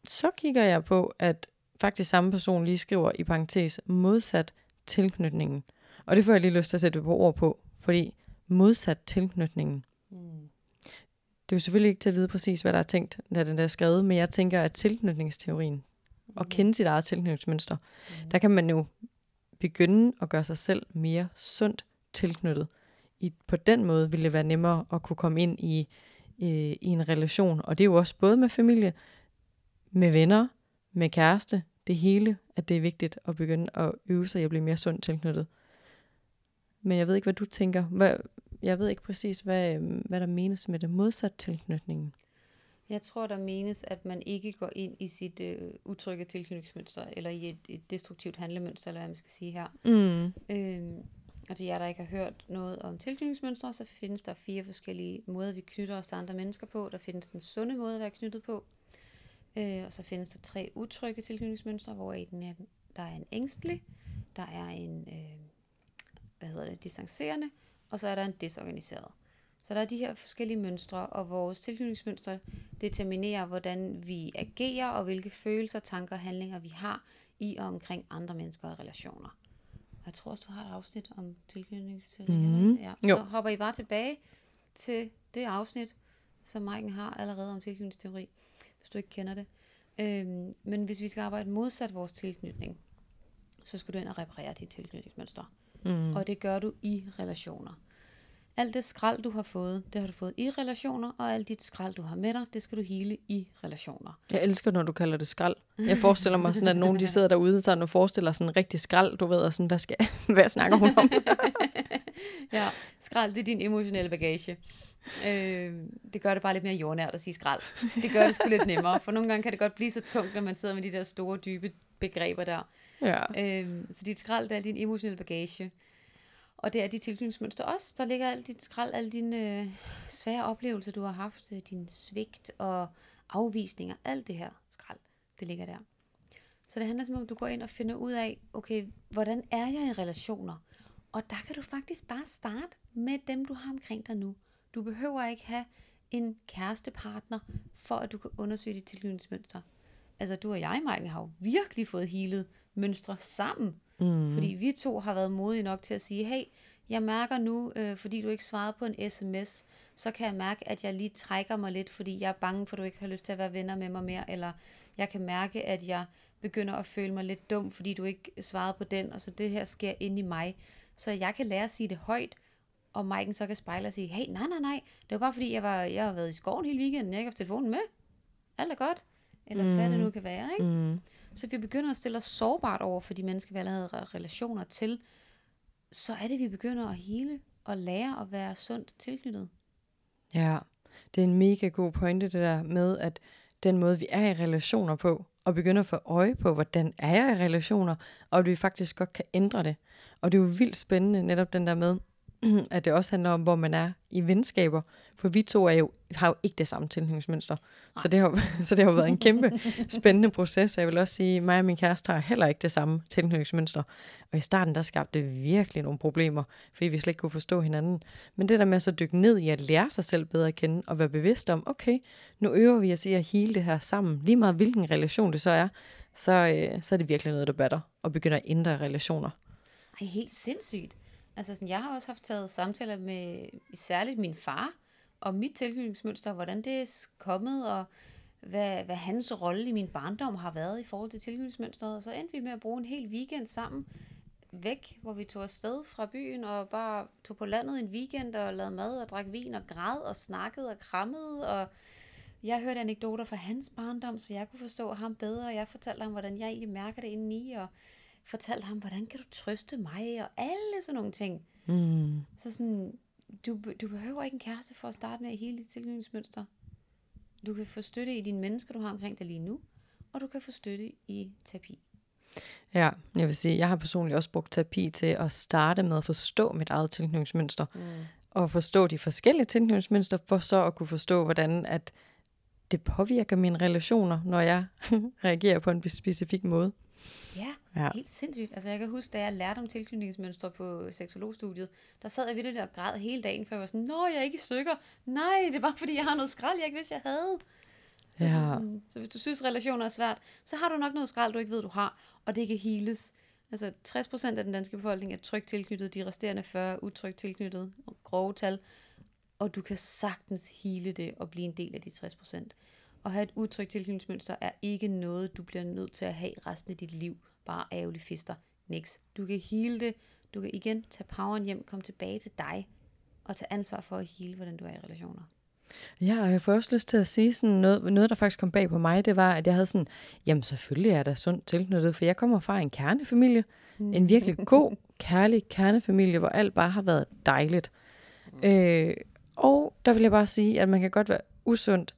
Speaker 1: så kigger jeg på, at faktisk samme person lige skriver i parentes modsat tilknytningen. Og det får jeg lige lyst til at sætte på ord på, fordi modsat tilknytningen,
Speaker 2: Mm.
Speaker 1: Det er jo selvfølgelig ikke til at vide præcis, hvad der er tænkt, da den der er skrevet, men jeg tænker, at tilknytningsteorien, og kende sit eget tilknytningsmønster,
Speaker 2: Mm.
Speaker 1: der kan man jo begynde at gøre sig selv mere sundt tilknyttet. I, på den måde vil det være nemmere at kunne komme ind i, øh, i en relation, og det er jo også både med familie, med venner, med kæreste, det hele, at det er vigtigt at begynde at øve sig i at blive mere sundt tilknyttet. Men jeg ved ikke, hvad du tænker. Hvad, jeg ved ikke præcis, hvad, øhm, hvad der menes med det modsat tilknytningen.
Speaker 2: Jeg tror, der menes, at man ikke går ind i sit øh, utrygge tilknytningsmønster, eller i et, et destruktivt handlemønster, eller hvad man skal sige her.
Speaker 1: Mm.
Speaker 2: Øhm, og til jer, der ikke har hørt noget om tilknytningsmønstre, så findes der fire forskellige måder, vi knytter os til andre mennesker på. Der findes en sunde måde at være knyttet på. Øh, og så findes der tre utrygge tilknytningsmønstre, hvor den er, der er en ængstelig, der er en øh, hvad hedder det, distancerende, og så er der en desorganiseret. Så der er de her forskellige mønstre, og vores tilknytningsmønstre determinerer, hvordan vi agerer, og hvilke følelser, tanker og handlinger vi har i og omkring andre mennesker og relationer. Og jeg tror også, du har et afsnit om tilknytningsteori.
Speaker 1: Mhm.
Speaker 2: Ja, så
Speaker 1: Jo.
Speaker 2: hopper I bare tilbage til det afsnit, som Maiken har allerede om tilknytningsteori, hvis du ikke kender det. Øhm, men hvis vi skal arbejde modsat vores tilknytning, så skal du ind og reparere dit tilknytningsmønster.
Speaker 1: Mm.
Speaker 2: Og det gør du i relationer. Alt det skrald, du har fået, det har du fået i relationer, og alt dit skrald, du har med dig, det skal du hele i relationer.
Speaker 1: Jeg elsker, når du kalder det skrald. Jeg forestiller mig sådan, at nogen de (laughs) sidder derude sådan, og forestiller sådan en rigtig skrald, du ved, og sådan, hvad, skal, (laughs) hvad snakker hun om? (laughs)
Speaker 2: Ja, skrald, det er din emotionelle bagage. Øh, det gør det bare lidt mere jordnært at sige skrald. Det gør det sgu lidt nemmere, for nogle gange kan det godt blive så tungt, når man sidder med de der store, dybe begreber der.
Speaker 1: ja.
Speaker 2: Øh, så dit skrald, det er din emotionelle bagage. Og det er dit tilknytningsmønster også. Der ligger alt dit skrald, alle dine øh, svære oplevelser, du har haft, øh, din svigt og afvisninger, alt det her skrald, det ligger der. Så det handler simpelthen om, at du går ind og finder ud af, okay, hvordan er jeg i relationer? Og der kan du faktisk bare starte med dem, du har omkring dig nu. Du behøver ikke have en kærestepartner, for at du kan undersøge dit tilknytningsmønster. Altså du og jeg, Maiken, har jo virkelig fået healet mønstre sammen.
Speaker 1: Mm.
Speaker 2: Fordi vi to har været modige nok til at sige, hey, jeg mærker nu, øh, fordi du ikke svarede på en sms, så kan jeg mærke, at jeg lige trækker mig lidt, fordi jeg er bange for, at du ikke har lyst til at være venner med mig mere, eller jeg kan mærke, at jeg begynder at føle mig lidt dum, fordi du ikke svarede på den, og så det her sker inde i mig. Så jeg kan lære at sige det højt, og Maiken så kan spejle og sige, hey, nej, nej, nej, det var bare fordi, jeg, var, jeg har været i skoven hele weekenden, jeg ikke har haft telefonen med. Alt er godt. Eller mm. hvad det nu kan være, ikke?
Speaker 1: Mm.
Speaker 2: Så vi begynder at stille os sårbart over for de mennesker, vi allerede har relationer til, så er det, vi begynder at hele og lære at være sundt tilknyttet.
Speaker 1: Ja, det er en mega god pointe, det der med, at den måde, vi er i relationer på, og begynder at få øje på, hvordan er jeg i relationer, og at vi faktisk godt kan ændre det. Og det er jo vildt spændende, netop den der med, (clears throat) at det også handler om, hvor man er i venskaber. For vi to er jo, har jo ikke det samme tilhængsmønster. Så det, har, (laughs) så det har jo været en kæmpe spændende proces. Jeg vil også sige, at mig og min kæreste har heller ikke det samme tilknytningsmønster. Og i starten, der skabte det virkelig nogle problemer, fordi vi slet ikke kunne forstå hinanden. Men det der med at så dykke ned i at lære sig selv bedre at kende, og være bevidst om, okay, nu øver vi os i at hele det her sammen. Lige meget hvilken relation det så er, så, øh, så er det virkelig noget, der batter, og begynder at ændre relationer.
Speaker 2: Ej, helt sindssygt. Altså, sådan, jeg har også haft taget samtaler med særligt min far, om mit tilknytningsmønster, hvordan det er kommet, og hvad, hvad hans rolle i min barndom har været i forhold til tilknytningsmønstret. Og så endte vi med at bruge en hel weekend sammen væk, hvor vi tog afsted fra byen og bare tog på landet en weekend og lavede mad og drak vin og græd og snakkede og krammede. Og jeg hørte anekdoter fra hans barndom, så jeg kunne forstå ham bedre, og jeg fortalte ham, hvordan jeg egentlig mærker det indeni. Og fortalt ham, hvordan kan du trøste mig, og alle sådan nogle ting.
Speaker 1: Mm.
Speaker 2: Så sådan, du, du behøver ikke en kæreste for at starte med hele dit tilknytningsmønster. Du kan få støtte i dine mennesker, du har omkring dig lige nu, og du kan få støtte i terapi.
Speaker 1: Ja, jeg vil sige, jeg har personligt også brugt terapi til at starte med at forstå mit eget tilknytningsmønster.
Speaker 2: Mm.
Speaker 1: Og forstå de forskellige tilknytningsmønstre, for så at kunne forstå, hvordan at det påvirker mine relationer, når jeg (laughs) reagerer på en specifik måde.
Speaker 2: Ja,
Speaker 1: Ja.
Speaker 2: helt sindssygt. Altså jeg kan huske, da jeg lærte om tilknytningsmønstre på seksologstudiet, der sad jeg ved det der og græd hele dagen, for jeg var sådan, Nå, jeg er ikke i stykker. Nej, det bare fordi, jeg har noget skrald, jeg ikke vidste, jeg havde.
Speaker 1: Ja.
Speaker 2: Så hvis du synes, relationer er svært, så har du nok noget skrald, du ikke ved, du har, og det kan heales. Altså 60% af den danske befolkning er trygt tilknyttet, de resterende 40 er utrygt tilknyttet, grove tal. Og du kan sagtens hele det og blive en del af de 60%. At have et utrygt tilknytningsmønster er ikke noget, du bliver nødt til at have resten af dit liv. Bare ærgerlig fister. Niks. Du kan hele det. Du kan igen tage poweren hjem, komme tilbage til dig, og tage ansvar for at hele, hvordan du er i relationer.
Speaker 1: Ja, og jeg får også lyst til at sige sådan noget, noget, der faktisk kom bag på mig, det var, at jeg havde sådan, jamen selvfølgelig er der sundt tilknyttet, for jeg kommer fra en kernefamilie, en virkelig god, kærlig kernefamilie, hvor alt bare har været dejligt. Øh, og der vil jeg bare sige, at man kan godt være usundt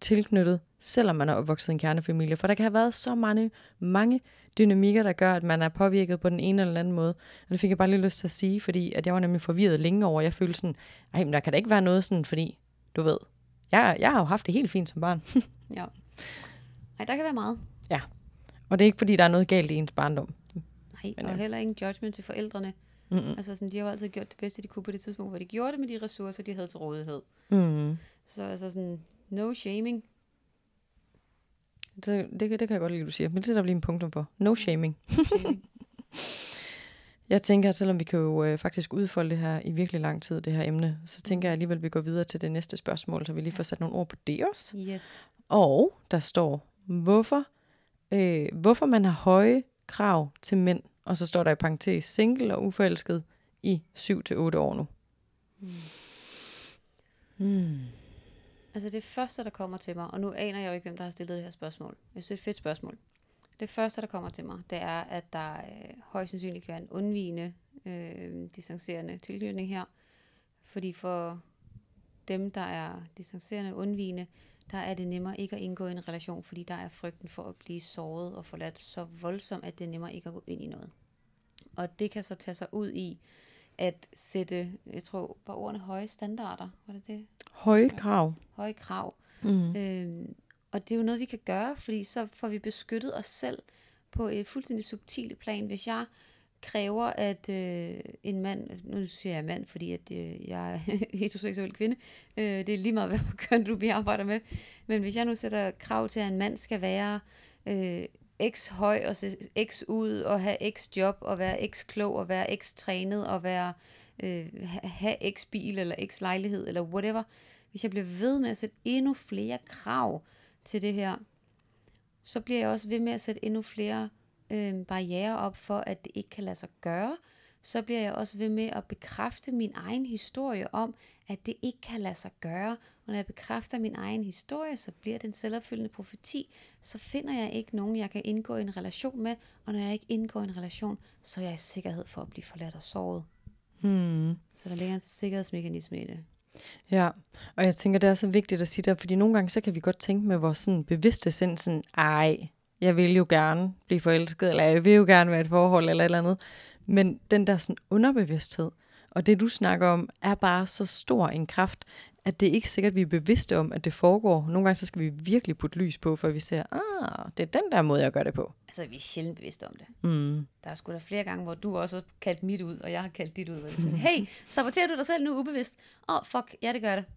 Speaker 1: tilknyttet, selvom man er opvokset i en kernefamilie, for der kan have været så mange, mange dynamikker, der gør, at man er påvirket på den ene eller den anden måde. Og det fik jeg bare lige lyst til at sige, fordi at jeg var nemlig forvirret længe over, jeg følte sådan, ej, men der kan da ikke være noget sådan, fordi du ved, jeg, jeg har jo haft det helt fint som barn. (laughs)
Speaker 2: Ja. Ej, der kan være meget.
Speaker 1: Og det er ikke, fordi der er noget galt i ens barndom.
Speaker 2: Nej,
Speaker 1: Men,
Speaker 2: Men, og heller ingen judgment til forældrene.
Speaker 1: Mm-mm.
Speaker 2: Altså sådan, de har jo altid gjort det bedste, de kunne på det tidspunkt, hvor de gjorde det med de ressourcer, de havde til rådighed.
Speaker 1: Mm.
Speaker 2: Så altså sådan, no shaming.
Speaker 1: Det, det, det kan jeg godt lide, du siger. Men det sætter vi lige en punktum for. No shaming.
Speaker 2: shaming. (laughs)
Speaker 1: Jeg tænker, at selvom vi kan jo øh, faktisk udfolde det her i virkelig lang tid, det her emne, så tænker jeg alligevel, at vi går videre til det næste spørgsmål, så vi lige får sat nogle ord på det også.
Speaker 2: yes.
Speaker 1: Og der står, hvorfor, øh, hvorfor man har høje krav til mænd, og så står der i parentes single og uforelsket i 7-8 år nu.
Speaker 2: Mm.
Speaker 1: Mm.
Speaker 2: Altså det første, der kommer til mig, og nu aner jeg jo ikke, hvem der har stillet det her spørgsmål. Jeg synes, det er et fedt spørgsmål. Det første, der kommer til mig, det er, at der øh, højst sandsynligt kan være en undvigende, øh, distancerende tilknytning her. Fordi for dem, der er distancerende og undvigende, der er det nemmere ikke at indgå i en relation, fordi der er frygten for at blive såret og forladt så voldsomt, at det er nemmere ikke at gå ind i noget. Og det kan så tage sig ud i at sætte, jeg tror, på ordene høje standarder, var det det?
Speaker 1: Høje krav.
Speaker 2: Høje krav.
Speaker 1: Mm.
Speaker 2: Øhm, og det er jo noget, vi kan gøre, fordi så får vi beskyttet os selv på et fuldstændig subtilt plan. Hvis jeg kræver, at øh, en mand, nu siger jeg mand, fordi at, øh, jeg er (laughs) heteroseksuel kvinde, øh, det er lige meget, (laughs) hvad køn du arbejder med, men hvis jeg nu sætter krav til, at en mand skal være øh, x høj og se x ud og have x job og være x klog og være x trænet og være øh, ha- have x bil eller x lejlighed eller whatever, hvis jeg bliver ved med at sætte endnu flere krav til det her, så bliver jeg også ved med at sætte endnu flere øh, barriere op for, at det ikke kan lade sig gøre. Så bliver jeg også ved med at bekræfte min egen historie om, at det ikke kan lade sig gøre. Og når jeg bekræfter min egen historie, så bliver det en selvopfyldende profeti. Så finder jeg ikke nogen, jeg kan indgå i en relation med. Og når jeg ikke indgår i en relation, så er jeg i sikkerhed for at blive forladt og såret.
Speaker 1: Mm.
Speaker 2: Så der ligger en sikkerhedsmekanisme i det.
Speaker 1: Ja, og jeg tænker, det er så vigtigt at sige der, fordi nogle gange, så kan vi godt tænke med vores sådan, bevidste sind, sådan, ej, jeg vil jo gerne blive forelsket, eller jeg vil jo gerne være i et forhold, eller et eller andet. Men den der sådan underbevidsthed, og det du snakker om, er bare så stor en kraft, at det er ikke sikkert, at vi er bevidste om, at det foregår. Nogle gange, så skal vi virkelig putte lys på, for vi ser, ah, det er den der måde, jeg gør det på.
Speaker 2: Altså, vi er sjældent bevidste om det.
Speaker 1: Mm.
Speaker 2: Der er sgu da flere gange, hvor du også har kaldt mit ud, og jeg har kaldt dit ud. Er sådan, hey, saboterer du dig selv nu ubevidst? Åh, oh, fuck, ja, det gør det. (laughs)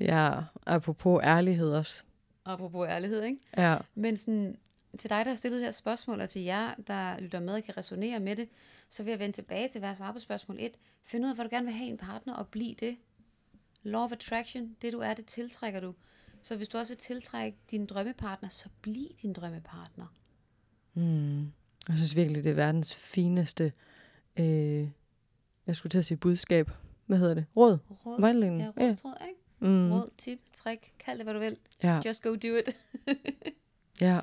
Speaker 1: Ja, apropos ærlighed også.
Speaker 2: Apropos ærlighed, ikke?
Speaker 1: Ja.
Speaker 2: Men sådan, til dig, der har stillet det her spørgsmål, og til jer, der lytter med og kan resonere med det, så vil jeg vende tilbage til svare på spørgsmål 1. Find ud af, hvor du gerne vil have en partner, og bliv det. Law of attraction, det du er, det tiltrækker du. Så hvis du også vil tiltrække din drømmepartner, så bliv din drømmepartner.
Speaker 1: Mm. Jeg synes virkelig, det er verdens fineste, øh, jeg skulle til at sige budskab. Hvad hedder det? Råd?
Speaker 2: Råd,
Speaker 1: Vejledning?
Speaker 2: ja, råd, tror jeg, ikke?
Speaker 1: Mm.
Speaker 2: Råd, tip, trick, kald det, hvad du vil.
Speaker 1: Ja.
Speaker 2: Just go do it. (laughs)
Speaker 1: ja.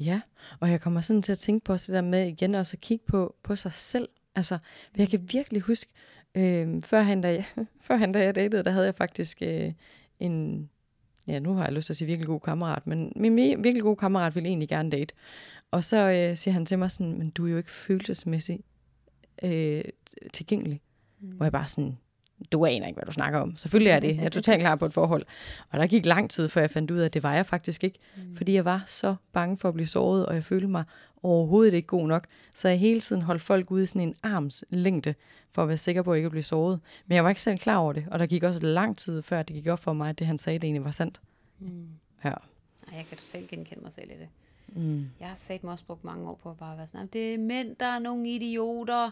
Speaker 1: Ja, og jeg kommer sådan til at tænke på også det der med igen også at kigge på, på sig selv. Altså, jeg kan virkelig huske, øh, førhen, da jeg, (laughs) førhen da jeg datede, der havde jeg faktisk øh, en, ja nu har jeg lyst til at sige virkelig god kammerat, men min virkelig god kammerat ville egentlig gerne date. Og så øh, siger han til mig sådan, men du er jo ikke følelsesmæssigt øh, tilgængelig. Mm. Hvor jeg bare sådan, du aner ikke, hvad du snakker om. Selvfølgelig er det. Jeg er (laughs) totalt klar på et forhold. Og der gik lang tid, før jeg fandt ud af, at det var jeg faktisk ikke. Mm. Fordi jeg var så bange for at blive såret, og jeg følte mig overhovedet ikke god nok. Så jeg hele tiden holdt folk ude i sådan en arms længde, for at være sikker på at ikke at blive såret. Men jeg var ikke selv klar over det. Og der gik også lang tid, før det gik op for mig, at det han sagde, det egentlig var sandt. Mm.
Speaker 2: Ja. Jeg kan totalt genkende mig selv i det. Mm. Jeg har sagt mig også brugt mange år på at bare være sådan, det er mænd, der er nogle idioter,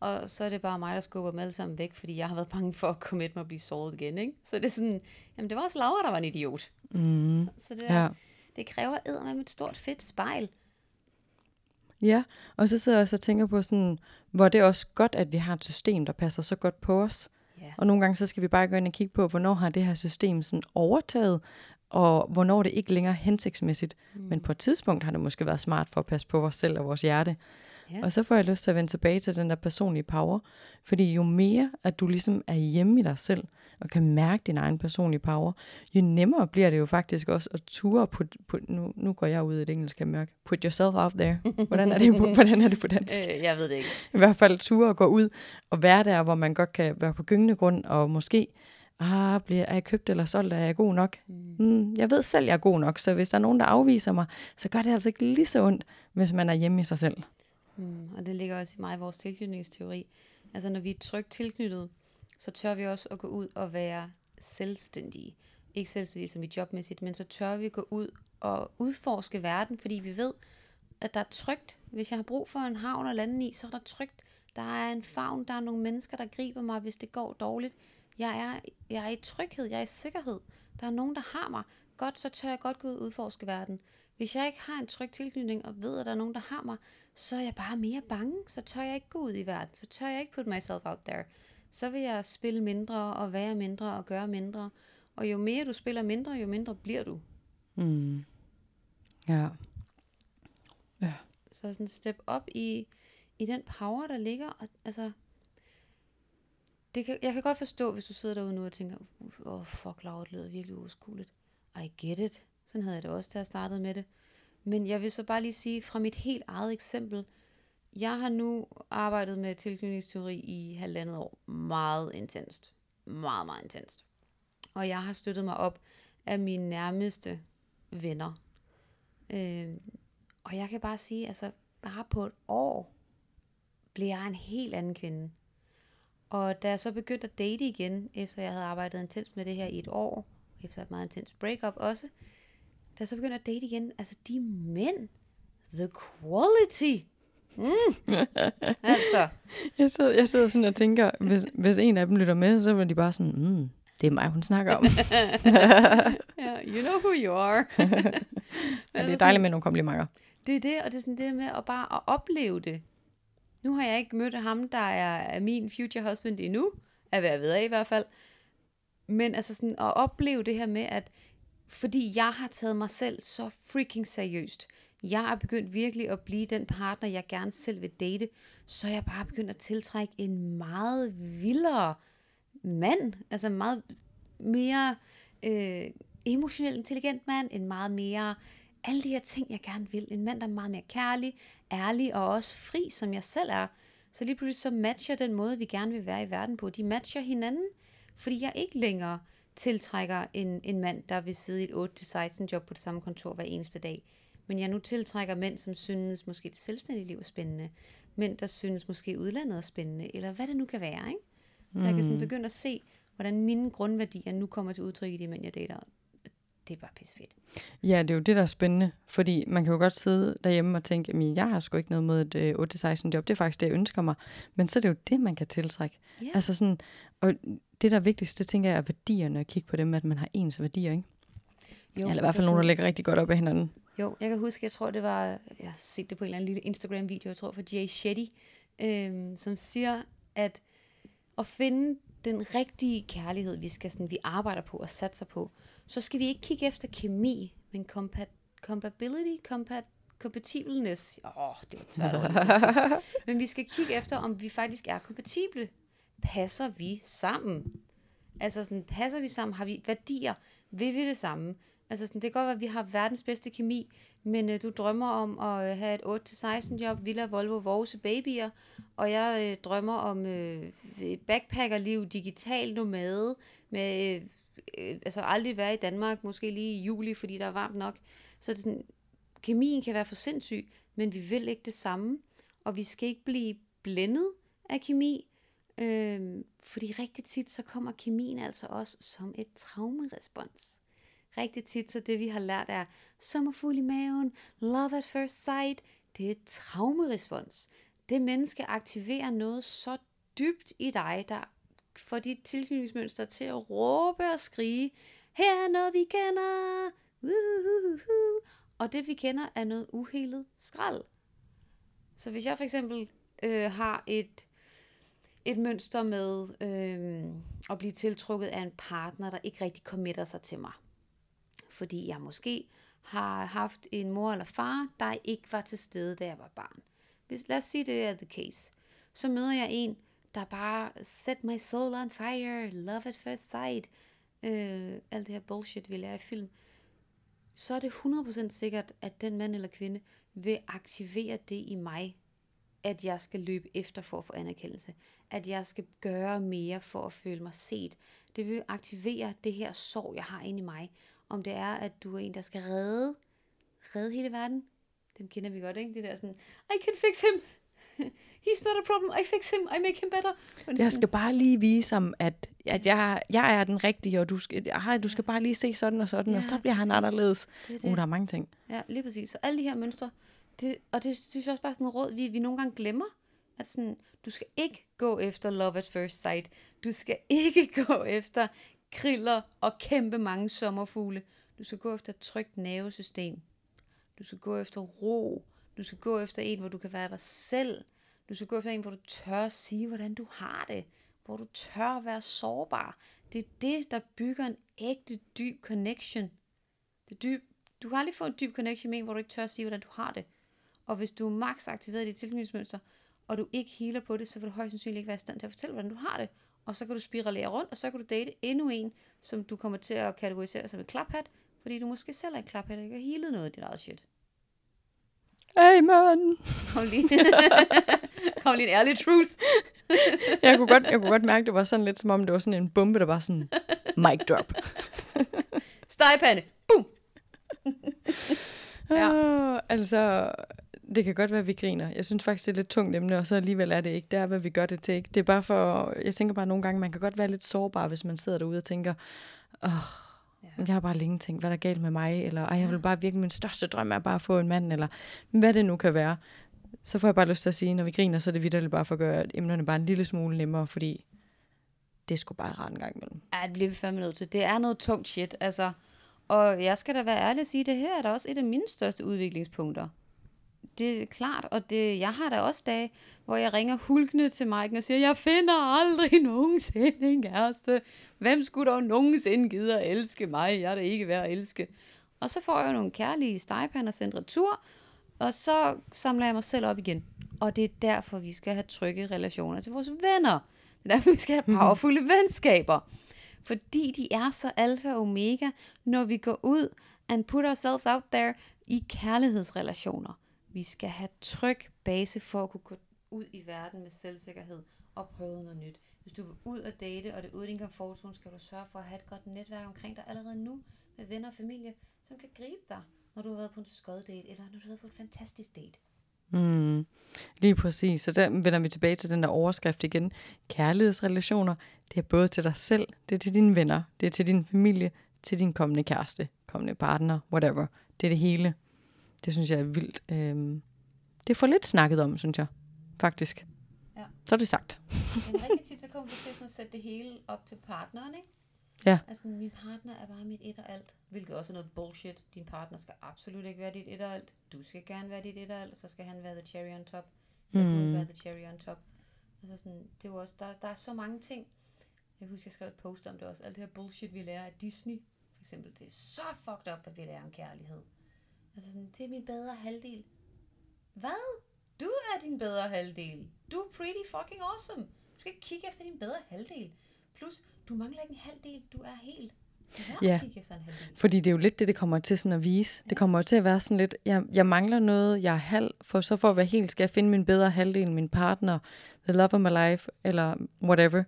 Speaker 2: og så er det bare mig, der skubber dem alle sammen væk, fordi jeg har været bange for at komme med mig og blive såret igen. Ikke? Så det er sådan, jamen det var også Laura, der var en idiot. Mm. Så det, der, ja. det kræver med et stort fedt spejl.
Speaker 1: Ja, og så sidder jeg også og tænker på sådan, hvor det er også godt, at vi har et system, der passer så godt på os. Yeah. Og nogle gange så skal vi bare gå ind og kigge på, hvornår har det her system sådan overtaget, og hvornår det ikke længere hensigtsmæssigt. Mm. Men på et tidspunkt har det måske været smart for at passe på os selv og vores hjerte. Yeah. Og så får jeg lyst til at vende tilbage til den der personlige power. Fordi jo mere, at du ligesom er hjemme i dig selv, og kan mærke din egen personlige power, jo nemmere bliver det jo faktisk også at ture put, put, nu, nu går jeg ud i det engelske mærke, put yourself out there. Hvordan er det, (laughs) hvordan er det på dansk?
Speaker 2: Øh, jeg ved det ikke.
Speaker 1: I hvert fald ture og gå ud og være der, hvor man godt kan være på gyngende grund, og måske ah, bliver, er jeg købt eller solgt, er jeg god nok? Mm. Mm, jeg ved selv, jeg er god nok, så hvis der er nogen, der afviser mig, så gør det altså ikke lige så ondt, hvis man er hjemme i sig selv.
Speaker 2: Mm, og det ligger også i mig i vores tilknytningsteori. Altså når vi er trygt tilknyttet, så tør vi også at gå ud og være selvstændige. Ikke selvstændige som i jobmæssigt, men så tør vi gå ud og udforske verden, fordi vi ved, at der er trygt. Hvis jeg har brug for en havn at lande i, så er der trygt. Der er en favn, der er nogle mennesker, der griber mig, hvis det går dårligt. Jeg er, jeg er i tryghed, jeg er i sikkerhed. Der er nogen, der har mig. Godt, så tør jeg godt gå ud og udforske verden. Hvis jeg ikke har en tryg tilknytning og ved, at der er nogen, der har mig, så er jeg bare mere bange. Så tør jeg ikke gå ud i verden. Så tør jeg ikke put myself out there. Så vil jeg spille mindre og være mindre og gøre mindre. Og jo mere du spiller mindre, jo mindre bliver du. Mm.
Speaker 1: Ja.
Speaker 2: Ja. Så sådan step op i, i den power, der ligger. Og, altså, det kan, jeg kan godt forstå, hvis du sidder derude nu og tænker, åh, oh, fuck, Laura, det lyder virkelig uskueligt. I get it. Sådan havde jeg det også, da jeg startede med det. Men jeg vil så bare lige sige, fra mit helt eget eksempel, jeg har nu arbejdet med tilknytningsteori i halvandet år. Meget intenst. Meget, meget intenst. Og jeg har støttet mig op af mine nærmeste venner. Øh, og jeg kan bare sige, altså bare på et år blev jeg en helt anden kvinde. Og da jeg så begyndte at date igen, efter jeg havde arbejdet intens med det her i et år, efter et meget intens breakup også, da jeg så begyndte at date igen, altså de mænd, the quality, Mm. (laughs)
Speaker 1: altså. Jeg sidder, jeg sidder sådan og tænker, hvis, hvis en af dem lytter med, så vil de bare sådan, mm, det er mig, hun snakker om. (laughs)
Speaker 2: yeah, you know who you are. (laughs)
Speaker 1: Men det er dejligt med nogle komplimenter.
Speaker 2: Det er det, og det er sådan det med at bare at opleve det. Nu har jeg ikke mødt ham, der er min future husband endnu, af hvad jeg ved af i hvert fald. Men altså sådan at opleve det her med, at fordi jeg har taget mig selv så freaking seriøst. Jeg er begyndt virkelig at blive den partner, jeg gerne selv vil date. Så jeg bare begyndt at tiltrække en meget vildere mand. Altså meget mere øh, emotionelt intelligent mand. En meget mere alle de her ting, jeg gerne vil. En mand, der er meget mere kærlig, ærlig og også fri, som jeg selv er. Så lige pludselig så matcher den måde, vi gerne vil være i verden på. De matcher hinanden, fordi jeg ikke længere tiltrækker en, en mand, der vil sidde i et 8-16 job på det samme kontor hver eneste dag. Men jeg nu tiltrækker mænd, som synes måske det selvstændige liv er spændende. Mænd, der synes måske udlandet er spændende, eller hvad det nu kan være. Ikke? Så mm. jeg kan sådan mm. begynde at se, hvordan mine grundværdier nu kommer til udtryk i de mænd, jeg dater. Det er bare fedt.
Speaker 1: Ja, det er jo det, der er spændende. Fordi man kan jo godt sidde derhjemme og tænke, at jeg har sgu ikke noget mod et 8-16 øh, job. Det er faktisk det, jeg ønsker mig. Men så er det jo det, man kan tiltrække. Yeah. Altså sådan, og det, der er vigtigst, det tænker jeg, er værdierne, at kigge på dem, at man har ens værdier, ikke? Jo, Eller i hvert fald nogen, der ligger rigtig godt op af hinanden.
Speaker 2: Jo, jeg kan huske, jeg tror, det var, jeg har set det på en eller anden lille Instagram-video, jeg tror fra Jay Shetty, øhm, som siger, at at finde den rigtige kærlighed, vi skal sådan, vi arbejder på og satser på, så skal vi ikke kigge efter kemi, men compa- compatibility, compat, compatibleness. Åh, oh, det var tvært. (laughs) Men vi skal kigge efter, om vi faktisk er kompatible. Passer vi sammen? Altså sådan, passer vi sammen? Har vi værdier? Vil vi det samme? Altså sådan, det kan godt være, at vi har verdens bedste kemi, men øh, du drømmer om at øh, have et 8-16 job, Villa, Volvo, Vose, babyer, og jeg øh, drømmer om øh, backpackerliv, digital nomade, med øh, øh, altså aldrig være i Danmark, måske lige i juli, fordi der er varmt nok. Så det er sådan, kemien kan være for sindssyg, men vi vil ikke det samme, og vi skal ikke blive blændet af kemi, øh, fordi rigtig tit så kommer kemien altså også som et traumerespons. Rigtig tit så det vi har lært er sommerfugl i maven, love at first sight, det er traumerespons. Det menneske aktiverer noget så dybt i dig, der får dit tilknytningsmønster til at råbe og skrige, her er noget vi kender, Uhuhuhu. og det vi kender er noget uhelet skrald. Så hvis jeg for eksempel øh, har et et mønster med øh, at blive tiltrukket af en partner, der ikke rigtig committer sig til mig. Fordi jeg måske har haft en mor eller far, der ikke var til stede, da jeg var barn. Hvis lad os sige, det er the case. Så møder jeg en, der bare set my soul on fire, love at first sight, øh, alt det her bullshit, vi lærer i film. Så er det 100% sikkert, at den mand eller kvinde vil aktivere det i mig, at jeg skal løbe efter for at få anerkendelse. At jeg skal gøre mere for at føle mig set. Det vil aktivere det her sorg, jeg har inde i mig. Om det er, at du er en, der skal redde, redde hele verden. Den kender vi godt, ikke? Det der sådan, I can fix him. (laughs) He's not a problem. I fix him. I make him better.
Speaker 1: Jeg skal bare lige vise ham, at, at jeg, jeg er den rigtige, og du skal, ej, du skal bare lige se sådan og sådan, ja, og så bliver han præcis. anderledes. Det det. Uh, der er mange ting.
Speaker 2: Ja, lige præcis. Så alle de her mønstre, det, og det synes jeg også bare sådan en råd, vi, vi nogle gange glemmer. At sådan, du skal ikke gå efter love at first sight. Du skal ikke (laughs) gå efter kriller og kæmpe mange sommerfugle. Du skal gå efter et trygt nervesystem. Du skal gå efter ro. Du skal gå efter en, hvor du kan være dig selv. Du skal gå efter en, hvor du tør at sige, hvordan du har det. Hvor du tør at være sårbar. Det er det, der bygger en ægte dyb connection. Det dyb. Du kan aldrig få en dyb connection med en, hvor du ikke tør at sige, hvordan du har det. Og hvis du er max aktiveret i dit tilknytningsmønster, og du ikke healer på det, så vil du højst sandsynligt ikke være i stand til at fortælle, hvordan du har det. Og så kan du spiralere rundt, og så kan du date endnu en, som du kommer til at kategorisere som et klaphat, fordi du måske selv er en klaphat, og ikke har healet noget af dit eget shit.
Speaker 1: Amen.
Speaker 2: Kom lige, (laughs) kom lige en ærlig truth.
Speaker 1: jeg, kunne godt, jeg kunne godt mærke, det var sådan lidt som om, det var sådan en bombe, der var sådan, mic drop.
Speaker 2: Stegepande. Boom. (laughs)
Speaker 1: ja. Uh, altså, det kan godt være, at vi griner. Jeg synes faktisk, det er lidt tungt emne, og så alligevel er det ikke. Det er, hvad vi gør det til. Ikke? Det er bare for, jeg tænker bare nogle gange, man kan godt være lidt sårbar, hvis man sidder derude og tænker, åh, ja. jeg har bare længe tænkt, hvad der er galt med mig, eller Ej, jeg vil bare virkelig, min største drøm er bare at få en mand, eller hvad det nu kan være. Så får jeg bare lyst til at sige, når vi griner, så er det vidderligt bare for at gøre emnerne bare en lille smule nemmere, fordi det skulle bare rart en gang imellem.
Speaker 2: Ja, det bliver vi fandme nødt til. Det er noget tungt shit, altså. Og jeg skal da være ærlig at sige, at det her er da også et af mine største udviklingspunkter det er klart, og det, jeg har da også dage, hvor jeg ringer hulkende til Mike og siger, jeg finder aldrig nogensinde en kæreste. Hvem skulle dog nogensinde gide at elske mig? Jeg er da ikke værd at elske. Og så får jeg nogle kærlige stegepander sendt retur, og så samler jeg mig selv op igen. Og det er derfor, vi skal have trygge relationer til vores venner. Det er derfor, vi skal have (laughs) powerfulde venskaber. Fordi de er så alfa og omega, når vi går ud and put ourselves out there i kærlighedsrelationer. Vi skal have tryg base for at kunne gå ud i verden med selvsikkerhed og prøve noget nyt. Hvis du vil ud og date, og det er ude i din komfortzone, skal du sørge for at have et godt netværk omkring dig allerede nu, med venner og familie, som kan gribe dig, når du har været på en skoddate, eller når du har været på et fantastisk date.
Speaker 1: Mm, lige præcis. Så der vender vi tilbage til den der overskrift igen. Kærlighedsrelationer, det er både til dig selv, det er til dine venner, det er til din familie, til din kommende kæreste, kommende partner, whatever. Det er det hele. Det synes jeg er vildt. Øhm, det er for lidt snakket om, synes jeg, faktisk. Ja. Så er det sagt. (laughs)
Speaker 2: Men rigtig tit, så kommer vi til at sætte det hele op til partneren, ikke?
Speaker 1: Ja.
Speaker 2: Altså, min partner er bare mit et og alt. Hvilket også er noget bullshit. Din partner skal absolut ikke være dit et og alt. Du skal gerne være dit et og alt, så skal han være the cherry on top. Eller mm. være the cherry on top. Altså sådan, det er også, der, der er så mange ting. Jeg husker, jeg skrev et post om det også. Alt det her bullshit, vi lærer af Disney. For eksempel, det er så fucked up, at vi lærer om kærlighed. Altså sådan, det er min bedre halvdel. Hvad? Du er din bedre halvdel. Du er pretty fucking awesome. Du skal ikke kigge efter din bedre halvdel. Plus, du mangler ikke en halvdel. Du er helt. Du
Speaker 1: Ja.
Speaker 2: efter en halvdel.
Speaker 1: Fordi det er jo lidt det, det kommer til sådan at vise. Det kommer jo til at være sådan lidt, jeg, jeg mangler noget, jeg er halv, for så for at være helt, skal jeg finde min bedre halvdel, min partner, the love of my life, eller whatever.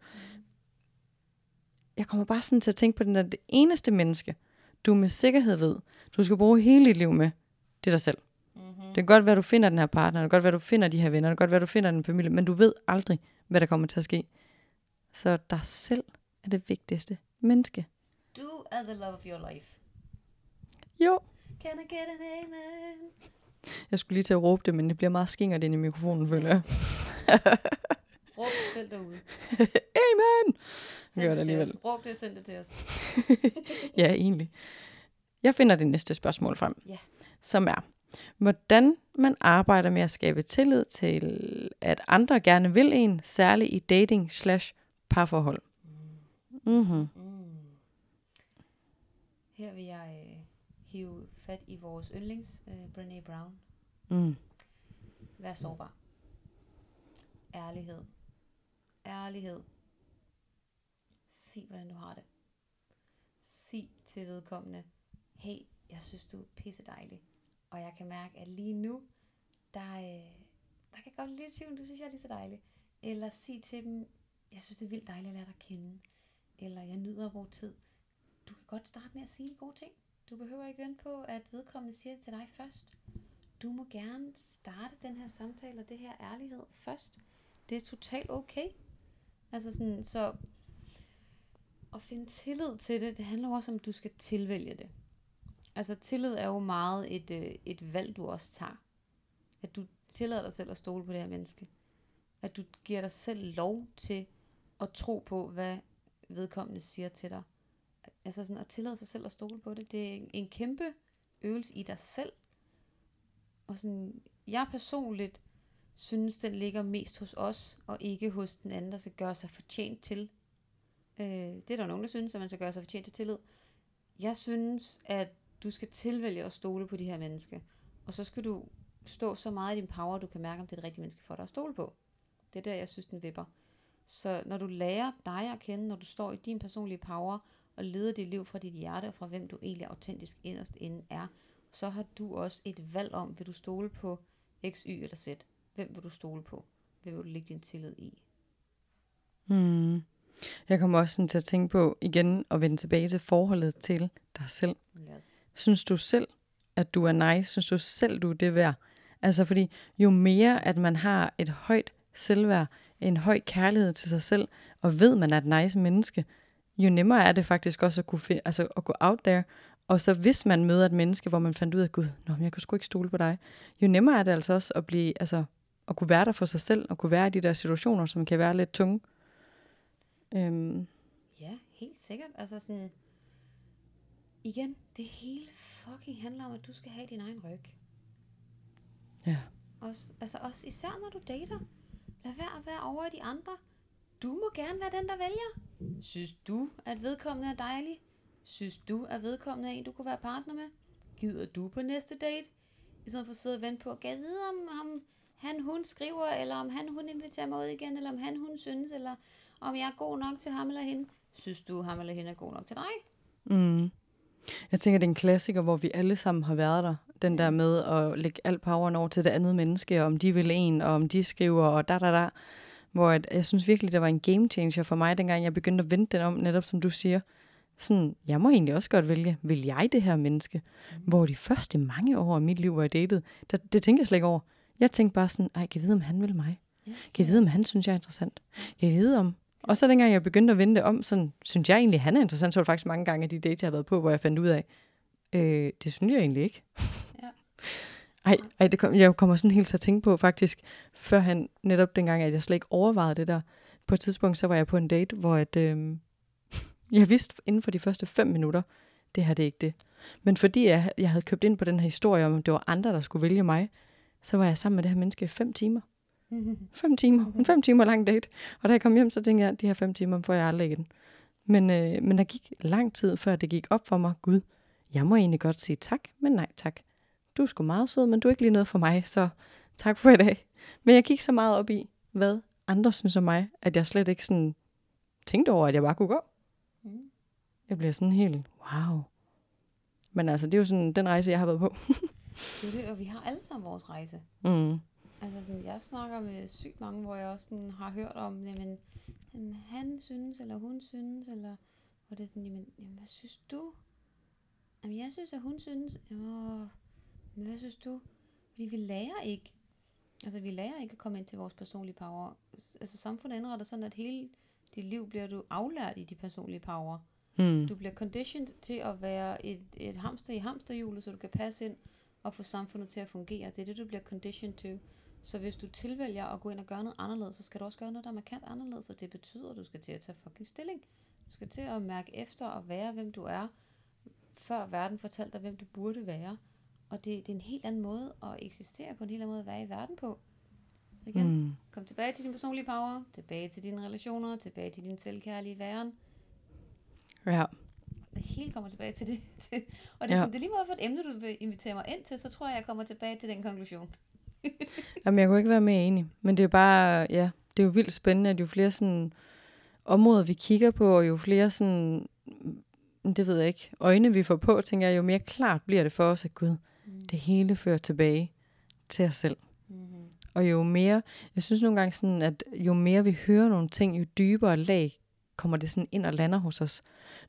Speaker 1: Jeg kommer bare sådan til at tænke på den der, det eneste menneske, du med sikkerhed ved, du skal bruge hele dit liv med, det er dig selv.
Speaker 2: Mm-hmm.
Speaker 1: Det kan godt være, at du finder den her partner, det kan godt være, at du finder de her venner, det kan godt være, at du finder den familie, men du ved aldrig, hvad der kommer til at ske. Så dig selv er det vigtigste menneske.
Speaker 2: Du er the love of your life.
Speaker 1: Jo,
Speaker 2: Can I get an amen?
Speaker 1: Jeg skulle lige til at råbe det, men det bliver meget skingert ind i mikrofonen, føler jeg. (laughs)
Speaker 2: Råb det selv derude. (laughs)
Speaker 1: Amen!
Speaker 2: Send
Speaker 1: Gør
Speaker 2: det
Speaker 1: det
Speaker 2: til
Speaker 1: alligevel.
Speaker 2: os. Råb det og send det til os. (laughs)
Speaker 1: Ja, egentlig. Jeg finder det næste spørgsmål frem,
Speaker 2: Ja.
Speaker 1: som er, hvordan man arbejder med at skabe tillid til, at andre gerne vil en, særligt i dating slash parforhold. Mm-hmm.
Speaker 2: Mm. Her vil jeg øh, hive fat i vores yndlings, øh, Brené Brown.
Speaker 1: Mm.
Speaker 2: Vær sårbar. Ærlighed. Ærlighed. Sig, hvordan du har det. Sig til vedkommende, hey, jeg synes, du er pisse dejlig. Og jeg kan mærke, at lige nu, der, øh, der kan godt lidt tvivl, du synes, jeg er lige så dejlig. Eller sig til dem, jeg synes, det er vildt dejligt at lære dig at kende. Eller jeg nyder at bruge tid. Du kan godt starte med at sige de gode ting. Du behøver ikke vente på, at vedkommende siger det til dig først. Du må gerne starte den her samtale og det her ærlighed først. Det er totalt okay. Altså sådan, så at finde tillid til det, det handler også om, at du skal tilvælge det. Altså tillid er jo meget et, øh, et valg, du også tager. At du tillader dig selv at stole på det her menneske. At du giver dig selv lov til at tro på, hvad vedkommende siger til dig. Altså sådan at tillade sig selv at stole på det, det er en- en kæmpe øvelse i dig selv. Og sådan, jeg personligt synes, den ligger mest hos os, og ikke hos den anden, der skal gøre sig fortjent til. Øh, det er der nogen, der synes, at man skal gøre sig fortjent til tillid. Jeg synes, at du skal tilvælge at stole på de her mennesker. Og så skal du stå så meget i din power, at du kan mærke, om det er det rigtige menneske for dig at stole på. Det er der, jeg synes, den vipper. Så når du lærer dig at kende, når du står i din personlige power, og leder dit liv fra dit hjerte, og fra hvem du egentlig autentisk inderst inde er, så har du også et valg om, vil du stole på X, Y eller Z? Hvem vil du stole på? Hvem vil du lægge din tillid i?
Speaker 1: Mm. Jeg kommer også sådan til at tænke på igen og vende tilbage til forholdet til dig selv.
Speaker 2: Yes.
Speaker 1: Synes du selv, at du er nice? Synes du selv, du er det værd? Altså fordi jo mere, at man har et højt selvværd, en høj kærlighed til sig selv, og ved, man er et nice menneske, jo nemmere er det faktisk også at, kunne fi- altså at gå out there. Og så hvis man møder et menneske, hvor man fandt ud af, gud, nå, men jeg kunne sgu ikke stole på dig, jo nemmere er det altså også at blive, altså at kunne være der for sig selv, og kunne være i de der situationer, som kan være lidt tunge. Øhm,
Speaker 2: Ja, helt sikkert. Altså sådan, igen, det hele fucking handler om, at du skal have din egen ryg.
Speaker 1: ja.
Speaker 2: Også, altså også især når du dater. Lad være at være over i de andre. Du må gerne være den, der vælger. Synes du, at vedkommende er dejlig? Synes du, at vedkommende er en, du kunne være partner med? Gider du på næste date? I stedet for at sidde og vente på, jeg vide, om, om han, hun skriver, eller om han, hun inviterer mig ud igen, eller om han, hun synes, eller om jeg er god nok til ham eller hende. Synes du, ham eller hende er god nok til dig?
Speaker 1: Mm. Jeg tænker, det er en klassiker, hvor vi alle sammen har været der. Den der med at lægge al poweren over til det andet menneske, og om de vil en, og om de skriver, og da da da. Hvor at, jeg synes virkelig, det var en game changer for mig, dengang jeg begyndte at vende den om, netop som du siger. Sådan, jeg må egentlig også godt vælge, vil jeg det her menneske? Mm. Hvor de første mange år af mit liv, jeg datede, der, det tænkte jeg slet ikke over. Jeg tænkte bare sådan, ej, kan jeg vide, om han vil mig?
Speaker 2: Ja,
Speaker 1: Kan jeg vide, om han synes, jeg er interessant? Kan jeg vide om... Og så dengang jeg begyndte at vende det om, sådan, synes jeg egentlig, han er interessant, så var det faktisk mange gange af de dates, jeg har været på, hvor jeg fandt ud af, øh, det synes jeg egentlig ikke.
Speaker 2: Ja. (laughs)
Speaker 1: Ej, ej det kom, jeg kommer sådan helt til at tænke på faktisk, før han netop dengang, at jeg slet ikke overvejede det der. På et tidspunkt, så var jeg på en date, hvor at, øh, (laughs) jeg vidste inden for de første fem minutter, det her det er ikke det. Men fordi jeg, jeg havde købt ind på den her historie om, at det var andre, der skulle vælge mig, så var jeg sammen med det her menneske i fem timer. (laughs) Fem timer. En fem timer lang date. Og da jeg kom hjem, så tænkte jeg, at de her fem timer får jeg aldrig igen. Men, øh, men der gik lang tid, før det gik op for mig, Gud, jeg må egentlig godt sige tak, men nej tak. du er sgu meget sød, men du er ikke lige noget for mig, så tak for i dag. Men jeg gik så meget op i, hvad andre synes om mig, at jeg slet ikke sådan tænkte over, at jeg bare kunne gå.
Speaker 2: Mm.
Speaker 1: Jeg bliver sådan helt, wow. Men altså, det er jo sådan den rejse, jeg har været på. (laughs)
Speaker 2: Det er det, og vi har alle sammen vores rejse.
Speaker 1: Mm.
Speaker 2: Altså sådan, jeg snakker med sygt mange, hvor jeg også sådan har hørt om, jamen, jamen han synes, eller hun synes, eller hvor det er sådan, jamen, jamen hvad synes du? Jamen jeg synes, at hun synes, Åh, men hvad synes du? Fordi vi lærer ikke, altså vi lærer ikke at komme ind til vores personlige power. Altså samfundet indretter sådan, at hele dit liv bliver du aflært i de personlige power.
Speaker 1: Mm.
Speaker 2: Du bliver conditioned til at være et, et hamster i hamsterhjulet, så du kan passe ind og få samfundet til at fungere. Det er det, du bliver conditioned til. Så hvis du tilvælger at gå ind og gøre noget anderledes, så skal du også gøre noget, der er markant anderledes, og det betyder, at du skal til at tage fucking stilling. Du skal til at mærke efter og være, hvem du er, før verden fortalte dig, hvem du burde være. Og det, det er en helt anden måde at eksistere på, en helt anden måde at være i verden på. Så igen,
Speaker 1: Mm.
Speaker 2: kom tilbage til din personlige power, tilbage til dine relationer, tilbage til din selvkærlige væren,
Speaker 1: Ja.
Speaker 2: Hele kommer tilbage til det. (laughs) det og det er,
Speaker 1: Ja.
Speaker 2: sådan, det er lige meget for et emne, du vil invitere mig ind til, så tror jeg, jeg kommer tilbage til den konklusion. (laughs)
Speaker 1: Jamen, jeg kunne ikke være mere enig. Men det er jo bare, ja, det er jo vildt spændende, at jo flere sådan områder, vi kigger på, og jo flere sådan, mm, det ved jeg ikke, øjne vi får på, tænker jeg, jo mere klart bliver det for os, at Gud,
Speaker 2: Mm.
Speaker 1: det hele fører tilbage til os selv.
Speaker 2: Mm-hmm.
Speaker 1: Og jo mere, jeg synes nogle gange sådan, at jo mere vi hører nogle ting, jo dybere lag kommer det sådan ind og lander hos os.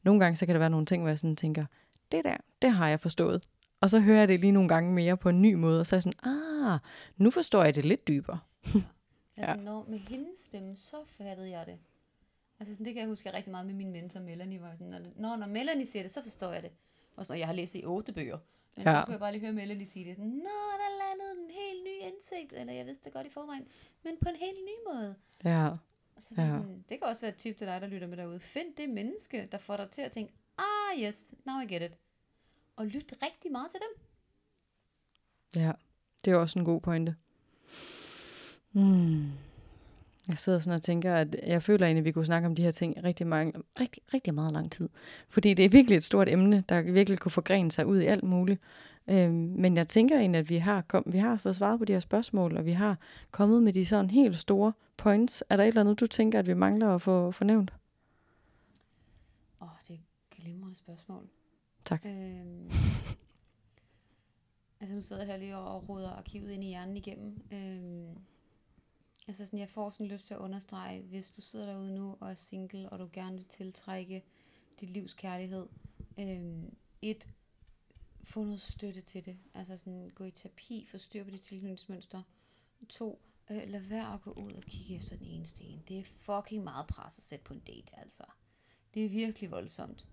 Speaker 1: Nogle gange så kan der være nogle ting, hvor jeg sådan tænker, det der, det har jeg forstået. Og så hører jeg det lige nogle gange mere på en ny måde, og så er jeg sådan, ah, nu forstår jeg det lidt dybere. (laughs)
Speaker 2: Altså,
Speaker 1: Ja.
Speaker 2: når med hendes stemme, så fattede jeg det. Altså, sådan, det kan jeg huske rigtig meget med min mentor Melanie. Hvor jeg sådan, når, når, Melanie siger det, så forstår jeg det. Og så, jeg har læst det i otte bøger. Men ja.
Speaker 1: Ja.
Speaker 2: så skulle jeg bare lige høre Melanie sige det. Sådan, Nå, der landede en helt ny indsigt. Eller jeg vidste det godt i forvejen. Men på en helt ny måde.
Speaker 1: Ja,
Speaker 2: Og så det
Speaker 1: Ja.
Speaker 2: sådan, det kan også være et tip til dig, der lytter med derude. Find det menneske, der får dig til at tænke, ah yes, now I get it. Og lyt rigtig meget til dem.
Speaker 1: ja, det er også en god pointe. Hmm. Jeg sidder sådan og tænker, at jeg føler egentlig, at vi kunne snakke om de her ting rigtig, mange, rigtig, rigtig meget lang tid. Fordi det er virkelig et stort emne, der virkelig kunne forgrene sig ud i alt muligt. Øhm, men jeg tænker egentlig, at vi har, kom, vi har fået svaret på de her spørgsmål, og vi har kommet med de sådan helt store points. Er der et eller andet, du tænker, at vi mangler at få fornævnt?
Speaker 2: Åh, oh, det er et glimrende spørgsmål.
Speaker 1: Tak.
Speaker 2: Øhm, altså nu sidder jeg her lige og roder arkivet ind i hjernen igennem. Øhm, altså sådan, jeg får sådan lyst til at understrege, hvis du sidder derude nu og er single, og du gerne vil tiltrække dit livs kærlighed. Øhm, et, få noget støtte til det. Altså sådan, gå i terapi, få styr på dit tilknytningsmønster. To, øh, lad være at gå ud og kigge efter den eneste en. Det er fucking meget pres at sætte på en date, altså. Det er virkelig voldsomt.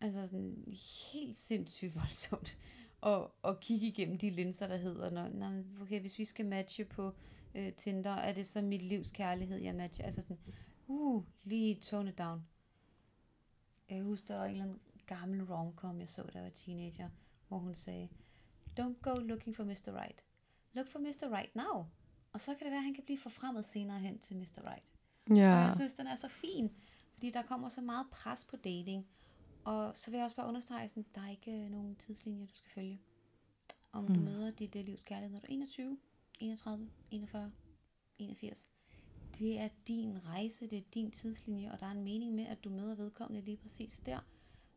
Speaker 2: Altså sådan helt sindssygt (laughs) voldsomt. Og, og kigge igennem de linser, der hedder, når, når, okay, hvis vi skal matche på øh, Tinder, er det så mit livs kærlighed, jeg matcher? Altså sådan, uh, lige tone it down. Jeg husker, der var en eller anden gammel romcom, jeg så, da jeg var teenager, hvor hun sagde, don't go looking for Mr. Right. Look for Mr. Right now. Og så kan det være, at han kan blive forfremmet senere hen til Mr. Right. Og
Speaker 1: Ja,
Speaker 2: jeg synes, den er så fin, fordi der kommer så meget pres på dating. Og så vil jeg også bare understrege, at der er ikke øh, nogen tidslinje, du skal følge. Om du
Speaker 1: Mm.
Speaker 2: møder dit øh, livs kærlighed, når du er 21, 31, 41, 81. Det er din rejse, det er din tidslinje, og der er en mening med, at du møder vedkommende lige præcis der.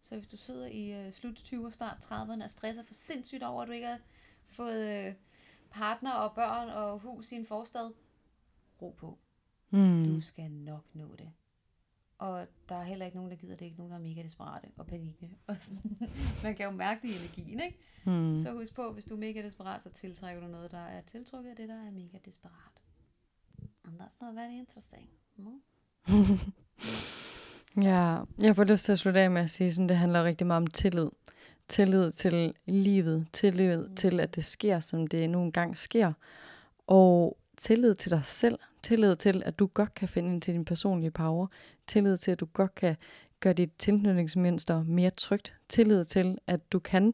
Speaker 2: Så hvis du sidder i øh, slut 20'er, start 30'erne og stresser for sindssygt over, at du ikke har fået øh, partner og børn og hus i en forstad, ro på.
Speaker 1: mm.
Speaker 2: Du skal nok nå det. Og der er heller ikke nogen, der gider det. Ikke nogen, der er mega desperate og panikke. (laughs) Og sådan. Man kan jo mærke det i energien, ikke?
Speaker 1: Mm.
Speaker 2: Så husk på, hvis du er mega desperat, så tiltrækker du noget, der er tiltrukket af det, der er mega desperat. And that's not very interesting. No?
Speaker 1: Ja, jeg får lyst til at slutte af med at sige, sådan, det handler rigtig meget om tillid. Tillid til livet, tillid til, at det sker, som det nu engang sker. Og tillid til dig selv, tillid til, at du godt kan finde ind til din personlige power, tillid til, at du godt kan gøre dit tilknytningsmønster mere trygt, tillid til, at du kan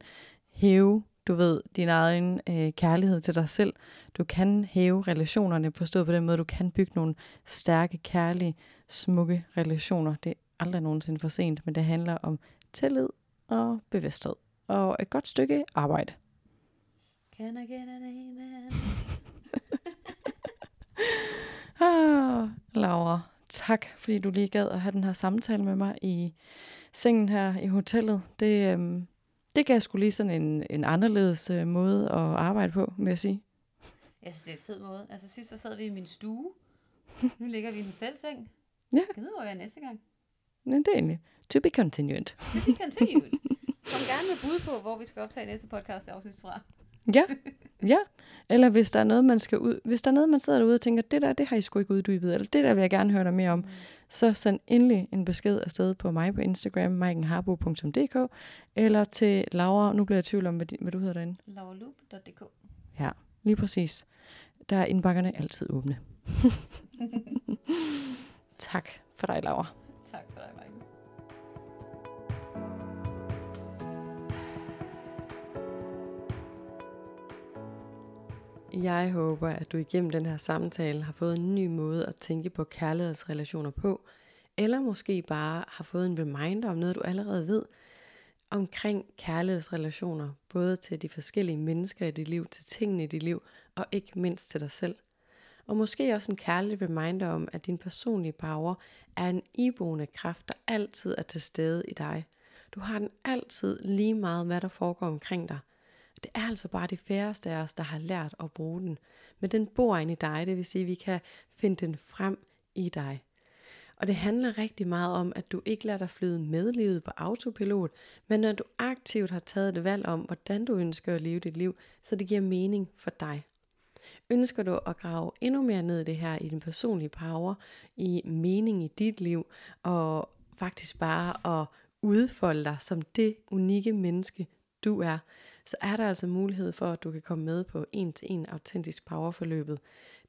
Speaker 1: hæve, du ved, din egen øh, kærlighed til dig selv. Du kan hæve relationerne, forstået på den måde, du kan bygge nogle stærke, kærlige, smukke relationer. Det aldrig nogensinde for sent, men det handler om tillid og bevidsthed og et godt stykke arbejde.
Speaker 2: Can I get an amen? (laughs)
Speaker 3: Ah, Laura, tak fordi du lige gad at have den her samtale med mig i sengen her i hotellet. Det, øhm, det gav sgu lige sådan en, en anderledes øh, måde at arbejde på, vil jeg sige.
Speaker 2: Jeg synes, det er en fed måde. Altså sidst så sad vi i min stue. Nu ligger vi i en hotelseng.
Speaker 3: Ja.
Speaker 2: Jeg ved, hvor jeg er næste gang.
Speaker 3: Det er egentlig to be continued.
Speaker 2: To be continued. Kom gerne med bud på, hvor vi skal optage næste podcast afsnit fra.
Speaker 3: Ja, ja. Eller hvis der er noget, man skal ud, hvis der er noget, man sidder derude og tænker, det der, det har I sgu ikke uddybet, eller det der vil jeg gerne høre dig mere om, så send endelig en besked afsted på mig på Instagram, maikenharbo.dk, eller til Laura, nu bliver jeg i tvivl om, hvad, hvad du hedder derinde.
Speaker 2: Lauraloop.dk
Speaker 3: Ja, lige præcis. Der er indbakkerne altid åbne. (laughs) tak for dig, Laura.
Speaker 1: Jeg håber, at du igennem den her samtale har fået en ny måde at tænke på kærlighedsrelationer på, eller måske bare har fået en reminder om noget, du allerede ved omkring kærlighedsrelationer, både til de forskellige mennesker i dit liv, til tingene i dit liv, og ikke mindst til dig selv. Og måske også en kærlig reminder om, at din personlige power er en iboende kraft, der altid er til stede i dig. Du har den altid lige meget, hvad der foregår omkring dig. Det er altså bare de færreste af os, der har lært at bruge den. Men den bor inde i dig, det vil sige, at vi kan finde den frem i dig. Og det handler rigtig meget om, at du ikke lader dig flyde med livet på autopilot, men at du aktivt har taget et valg om, hvordan du ønsker at leve dit liv, så det giver mening for dig. Ønsker du at grave endnu mere ned i det her, i din personlige power, i mening i dit liv, og faktisk bare at udfolde dig som det unikke menneske, du er, så er der altså mulighed for, at du kan komme med på en til en autentisk powerforløbet.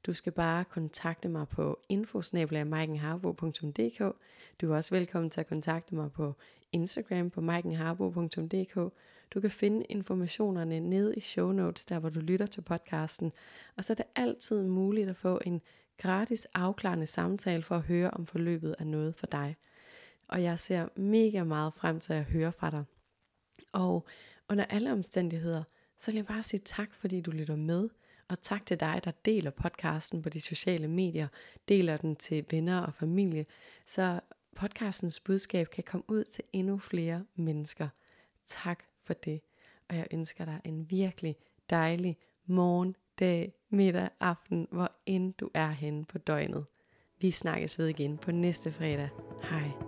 Speaker 1: Du skal bare kontakte mig på infosnabelagmaikenharbo.dk Du er også velkommen til at kontakte mig på Instagram på maikenharbo.dk Du kan finde informationerne nede i show notes, der hvor du lytter til podcasten. Og så er det altid muligt at få en gratis afklarende samtale for at høre, om forløbet er noget for dig. Og jeg ser mega meget frem til at høre fra dig. Og under alle omstændigheder, så vil jeg bare sige tak, fordi du lytter med. Og tak til dig, der deler podcasten på de sociale medier, deler den til venner og familie, så podcastens budskab kan komme ud til endnu flere mennesker. Tak for det, og jeg ønsker dig en virkelig dejlig morgen, dag, middag, aften, hvor end du er henne på døgnet. Vi snakkes ved igen på næste fredag. Hej.